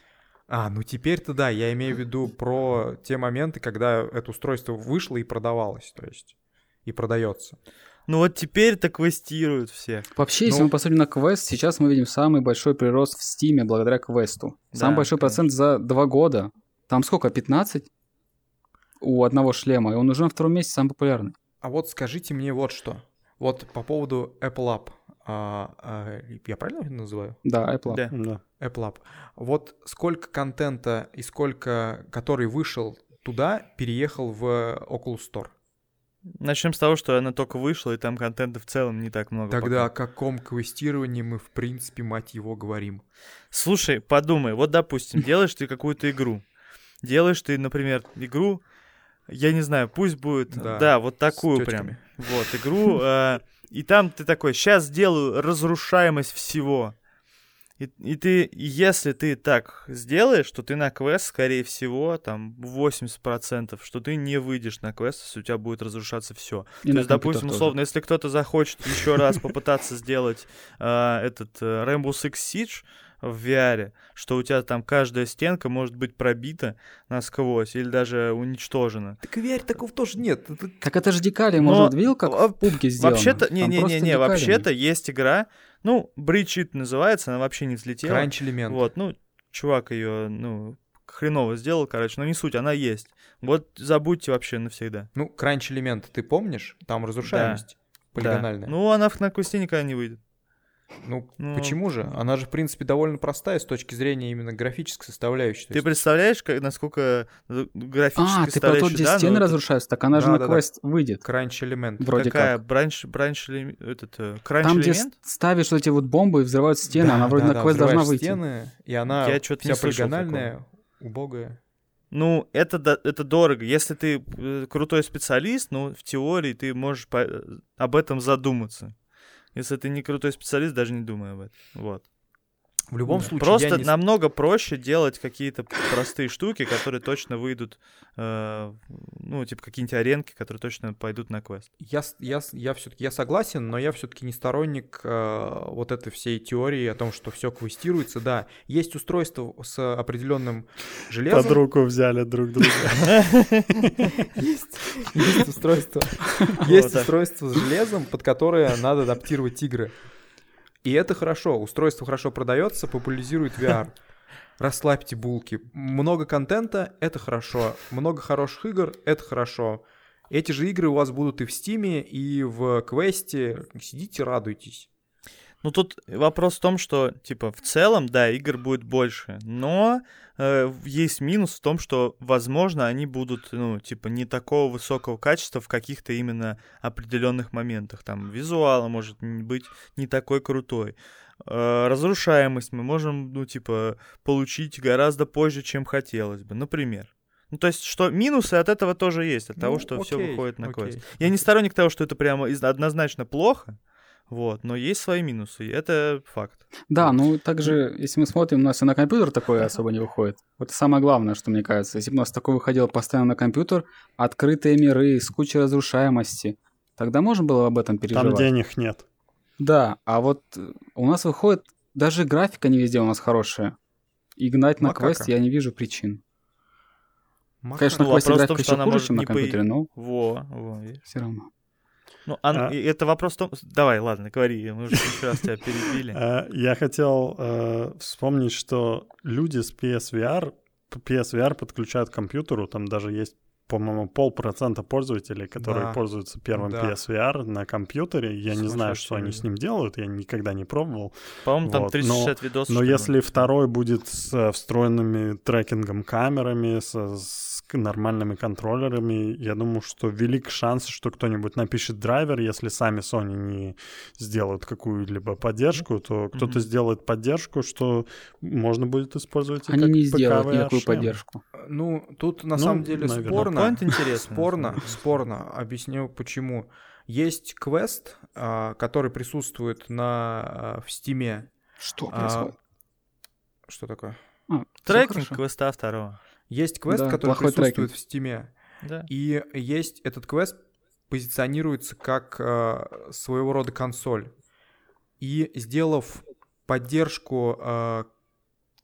А, ну теперь-то да, я имею в виду про те моменты, когда это устройство вышло и продавалось, то есть, и продается. Ну вот теперь так квестируют все. Вообще, если Ну- мы посмотрим на квест, сейчас мы видим самый большой прирост в Стиме благодаря квесту. Самый Да, большой конечно. процент за два года. Там сколько, 15? у одного шлема, и он уже на втором месте самый популярный. А вот скажите мне вот что. Вот по поводу Apple App. А, а, я правильно это называю? Да, Apple. Да. Да. Apple App. Вот сколько контента и сколько, который вышел туда, переехал в Oculus Store? Начнем с того, что она только вышла, и там контента в целом не так много. Тогда пока. о каком квестировании мы, в принципе, мать его, говорим? Слушай, подумай, вот, допустим, делаешь ты какую-то игру. Делаешь ты, например, игру, я не знаю, пусть будет, Да, да, вот такую прям. Вот, игру. э, И там ты такой, сейчас сделаю разрушаемость всего. И, и ты, если ты так сделаешь, то ты на квест, скорее всего, там 80%, что ты не выйдешь на квест, если у тебя будет разрушаться все. И То есть, допустим, тоже. условно, если кто-то захочет еще раз попытаться сделать э, этот э, Rainbow Six Siege в VR, что у тебя там каждая стенка может быть пробита насквозь или даже уничтожена. Так и VR такого тоже нет. Это- Так это же декали, Но, может, видел, как а, в пубге сделано? Вообще-то, не-не-не, вообще-то есть игра, ну, Breach It называется, она вообще не взлетела. Кранч элемент. Вот, ну, чувак ее, ну, хреново сделал, короче, но не суть, она есть. Вот забудьте вообще навсегда. Ну, кранч элемент, ты помнишь? Там разрушаемость Да. полигональная. Ну, она на квесте никогда не выйдет. Ну, Ну, почему же? Она же, в принципе, довольно простая с точки зрения именно графической составляющей. Ты есть- представляешь, как, насколько э, графически А, ты про где стены разрушаются, так она же Да, на да, да. квест выйдет. Кранч элемент. Вроде Какая? как. Бранч, бранч, этот, э, кранч Там, где элемент? с- ставишь вот эти вот бомбы и взрывают стены, она вроде на квест должна взрываешь выйти. стены, и она Я чё-то вся не слышал полигональная, убогая. Ну, это, это дорого. Если ты э, крутой специалист, ну, в теории ты можешь по- э, об этом задуматься. Если ты не крутой специалист, даже не думай об этом. Вот. В любом Да. случае, Просто я не намного проще делать какие-то простые штуки, которые точно выйдут, э, ну, типа какие-нибудь аренки, которые точно пойдут на квест. Я, я, я все-таки я согласен, но я все-таки не сторонник э, вот этой всей теории о том, что все квестируется. Да, есть устройство с определенным железом. Под руку взяли друг друга. Есть, устройство. Есть устройство с железом, под которое надо адаптировать игры. И это хорошо. Устройство хорошо продается, популяризирует VR. Расслабьте булки. Много контента — это хорошо. Много хороших игр — это хорошо. Эти же игры у вас будут и в Стиме, и в Квесте. Сидите, радуйтесь. Ну, тут вопрос в том, что, типа, в целом, да, игр будет больше, но э, есть минус в том, что, возможно, они будут, ну, типа, не такого высокого качества в каких-то именно определенных моментах. Там визуал может быть не такой крутой. Э, разрушаемость мы можем, ну, типа, получить гораздо позже, чем хотелось бы, например. Ну, то есть, что минусы от этого тоже есть, от того, Ну, что все окей, выходит на окей, квест. Я не сторонник того, что это прямо однозначно плохо, вот, но есть свои минусы, и это факт. Да, ну также, если мы смотрим, у нас и на компьютер такое особо не выходит. Вот самое главное, что мне кажется. Если бы у нас такое выходило постоянно на компьютер, открытые миры с кучей разрушаемости, тогда можно было об этом переживать. Там денег нет. Да, а вот э, у нас выходит, даже графика не везде у нас хорошая. И гнать на Макака. квест я не вижу причин. Маха. Конечно, Ну, на квесте графика еще хуже, чем на не по- компьютере, но Во, во. все равно. Ну, а, А- это вопрос в том... Давай, ладно, говори, мы уже еще раз тебя перебили. Э, Я хотел э, вспомнить, что люди с PSVR, PSVR подключают к компьютеру, там даже есть, по-моему, полпроцента пользователей, которые Да. пользуются первым Да. PSVR на компьютере. Я не знаю, что они с ним делают, я никогда не пробовал. По-моему, там Вот, 360 видосов. Но что ли, если второй будет с э, встроенными трекингом камерами, с к- нормальными контроллерами, я думаю, что велик шанс, что кто-нибудь напишет драйвер, если сами Sony не сделают какую-либо поддержку, то кто-то Мгм. сделает поддержку, что можно будет использовать и Они как не сделают VR никакую шлем. поддержку. Ну, тут на Ну, самом деле наверное. спорно. Спорно, спорно. Объясню почему. Есть квест, а, который присутствует на а, в Стиме. Что А, происходит? Что такое? А, Трекинг квеста второго. Есть квест, Да, который присутствует трекинг. в Стиме. Да. И есть этот квест позиционируется как э, своего рода консоль. И сделав поддержку э,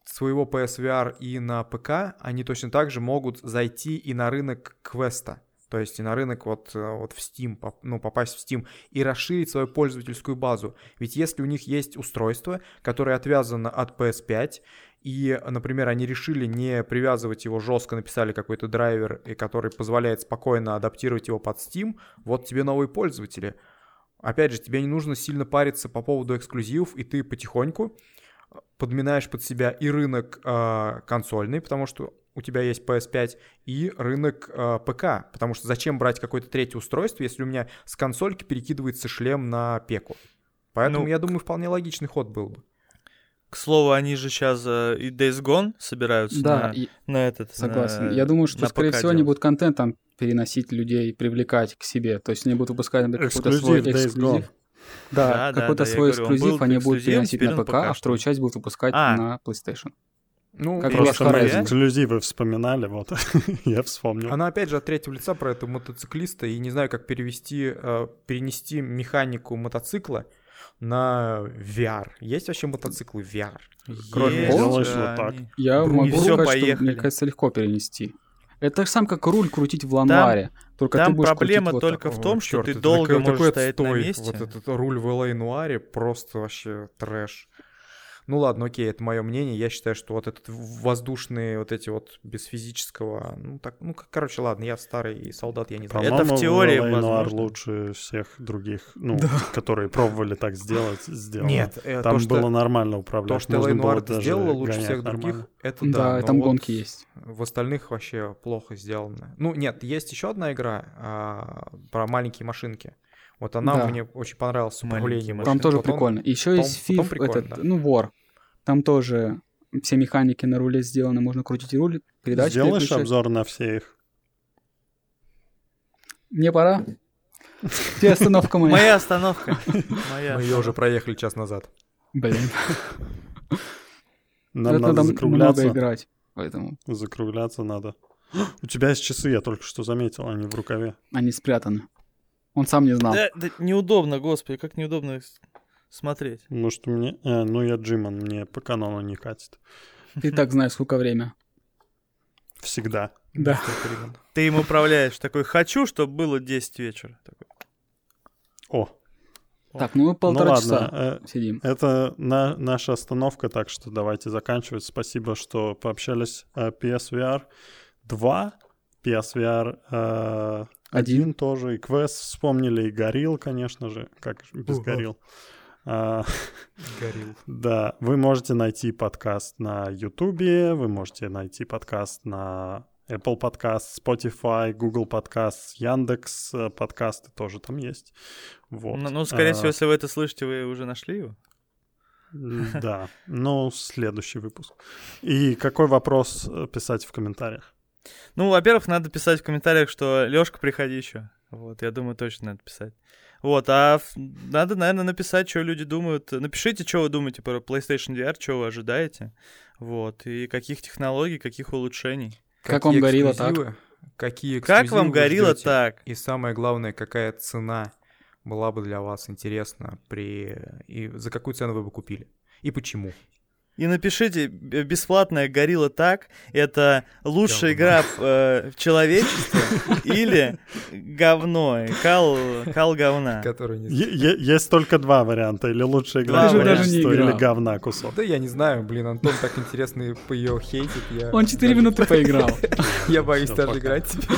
своего PSVR и на ПК, они точно так же могут зайти и на рынок квеста. то есть и на рынок вот, э, вот в Steam, ну, попасть в Steam и расширить свою пользовательскую базу. Ведь если у них есть устройство, которое отвязано от PS5, и, например, они решили не привязывать его жестко, написали какой-то драйвер, который позволяет спокойно адаптировать его под Steam, вот тебе новые пользователи. Опять же, тебе не нужно сильно париться по поводу эксклюзивов, и ты потихоньку подминаешь под себя и рынок э, консольный, потому что у тебя есть PS5, и рынок э, ПК, потому что зачем брать какое-то третье устройство, если у меня с консольки перекидывается шлем на пеку. Поэтому, Ну, я думаю, вполне логичный ход был бы. К слову, они же сейчас и Days Gone собираются Да, на, и- на этот. согласен. на- Я думаю, что, скорее всего, они будут контент там переносить людей, привлекать к себе. То есть они будут выпускать например, какой-то свой Эксклюзив Days эксклюзив. Gone. Да, Да, да, какой-то да, свой говорю, эксклюзив они будут переносить на ПК, а вторую часть будут выпускать А. на PlayStation. Ну, Как Просто мы эксклюзивы вспоминали, вот я вспомнил. Она опять же от третьего лица про этого мотоциклиста, и не знаю, как перевести, э, перенести механику мотоцикла на VR. Есть вообще мотоциклы VR? Кроме Есть, да, так. они- Я Друг, могу и всё, сказать, что, поехали. мне кажется, легко перенести. Это же сам как руль крутить в ланваре. только ты Там будешь проблема вот только так. в том, О, что чёрт, ты долго такой- можешь такой стоять на отстой. месте. Вот этот руль в LA Нуаре просто вообще трэш. Ну ладно, окей, это мое мнение. Я считаю, что вот этот воздушные вот эти вот без физического, ну так, ну короче, ладно, я старый солдат, я не знаю. Это в теории возможно. лучше всех других, ну, которые пробовали так сделать, сделано. Нет, э, Там то, что, было нормально управлять. то, что даже сделала лучше всех других, нормально. это да. Да, там вот гонки есть. В остальных вообще плохо сделано. Ну, нет, есть еще одна игра а, про маленькие машинки. Вот она Да. мне очень понравилась с управлением. Там тоже Вот он- прикольно. Еще потом- есть потом фиф, прикольно, этот, да. ну, вор. Там тоже все механики на руле сделаны, можно крутить руль, передачи Сделаешь переключать. обзор на все их? Мне пора. Где остановка моя? Моя остановка. Мы ее уже проехали час назад. Блин, Нам надо закругляться. много играть. Поэтому Закругляться надо. У тебя есть часы, я только что заметил, они в рукаве. они спрятаны. Он сам не знал. Да, да неудобно, господи, как неудобно смотреть. Может, мне... э, ну, я Джиман, мне по канону не катит. Ты так знаешь, сколько время. Всегда. Да. Ты им управляешь такой, хочу, чтобы было 10 вечера. Такой. О, Так, ну мы ну полтора ладно. часа э, сидим. Это на, наша остановка, так что давайте заканчивать. Спасибо, что пообщались. Э, PSVR 2, PSVR Один. 1 тоже, и Quest вспомнили, и Горил, конечно же, как без. Горил. А, Горил. Да, вы можете найти подкаст на Ютубе, вы можете найти подкаст на Apple Podcast, Spotify, Google Podcast, Яндекс э, подкасты тоже там есть. Вот. Ну, ну, скорее А, всего, если вы это слышите, вы уже нашли его. Да, ну, следующий выпуск. И какой вопрос э, писать в комментариях? Ну, во-первых, надо писать в комментариях, что Лёшка, приходи еще. Вот, я думаю, точно надо писать. Вот, а надо, наверное, написать, что люди думают. Напишите, что вы думаете про PlayStation VR, что вы ожидаете. Вот, и каких технологий, каких улучшений. Как Какие вам горилла так? Какие Как вам горило так? И самое главное, какая цена была бы для вас интересна при... И за какую цену вы бы купили? И почему? И напишите, бесплатная горилла так, это лучшая Говно. игра э, в человечестве или говно, кал, кал говна. Который не... Е- е- есть только два варианта. Или лучшая игра человечество, или говна кусок. Да я не знаю, блин, Антон так интересно по ее хейтит. Я Он 4 даже- минуты поиграл. Я боюсь даже играть теперь.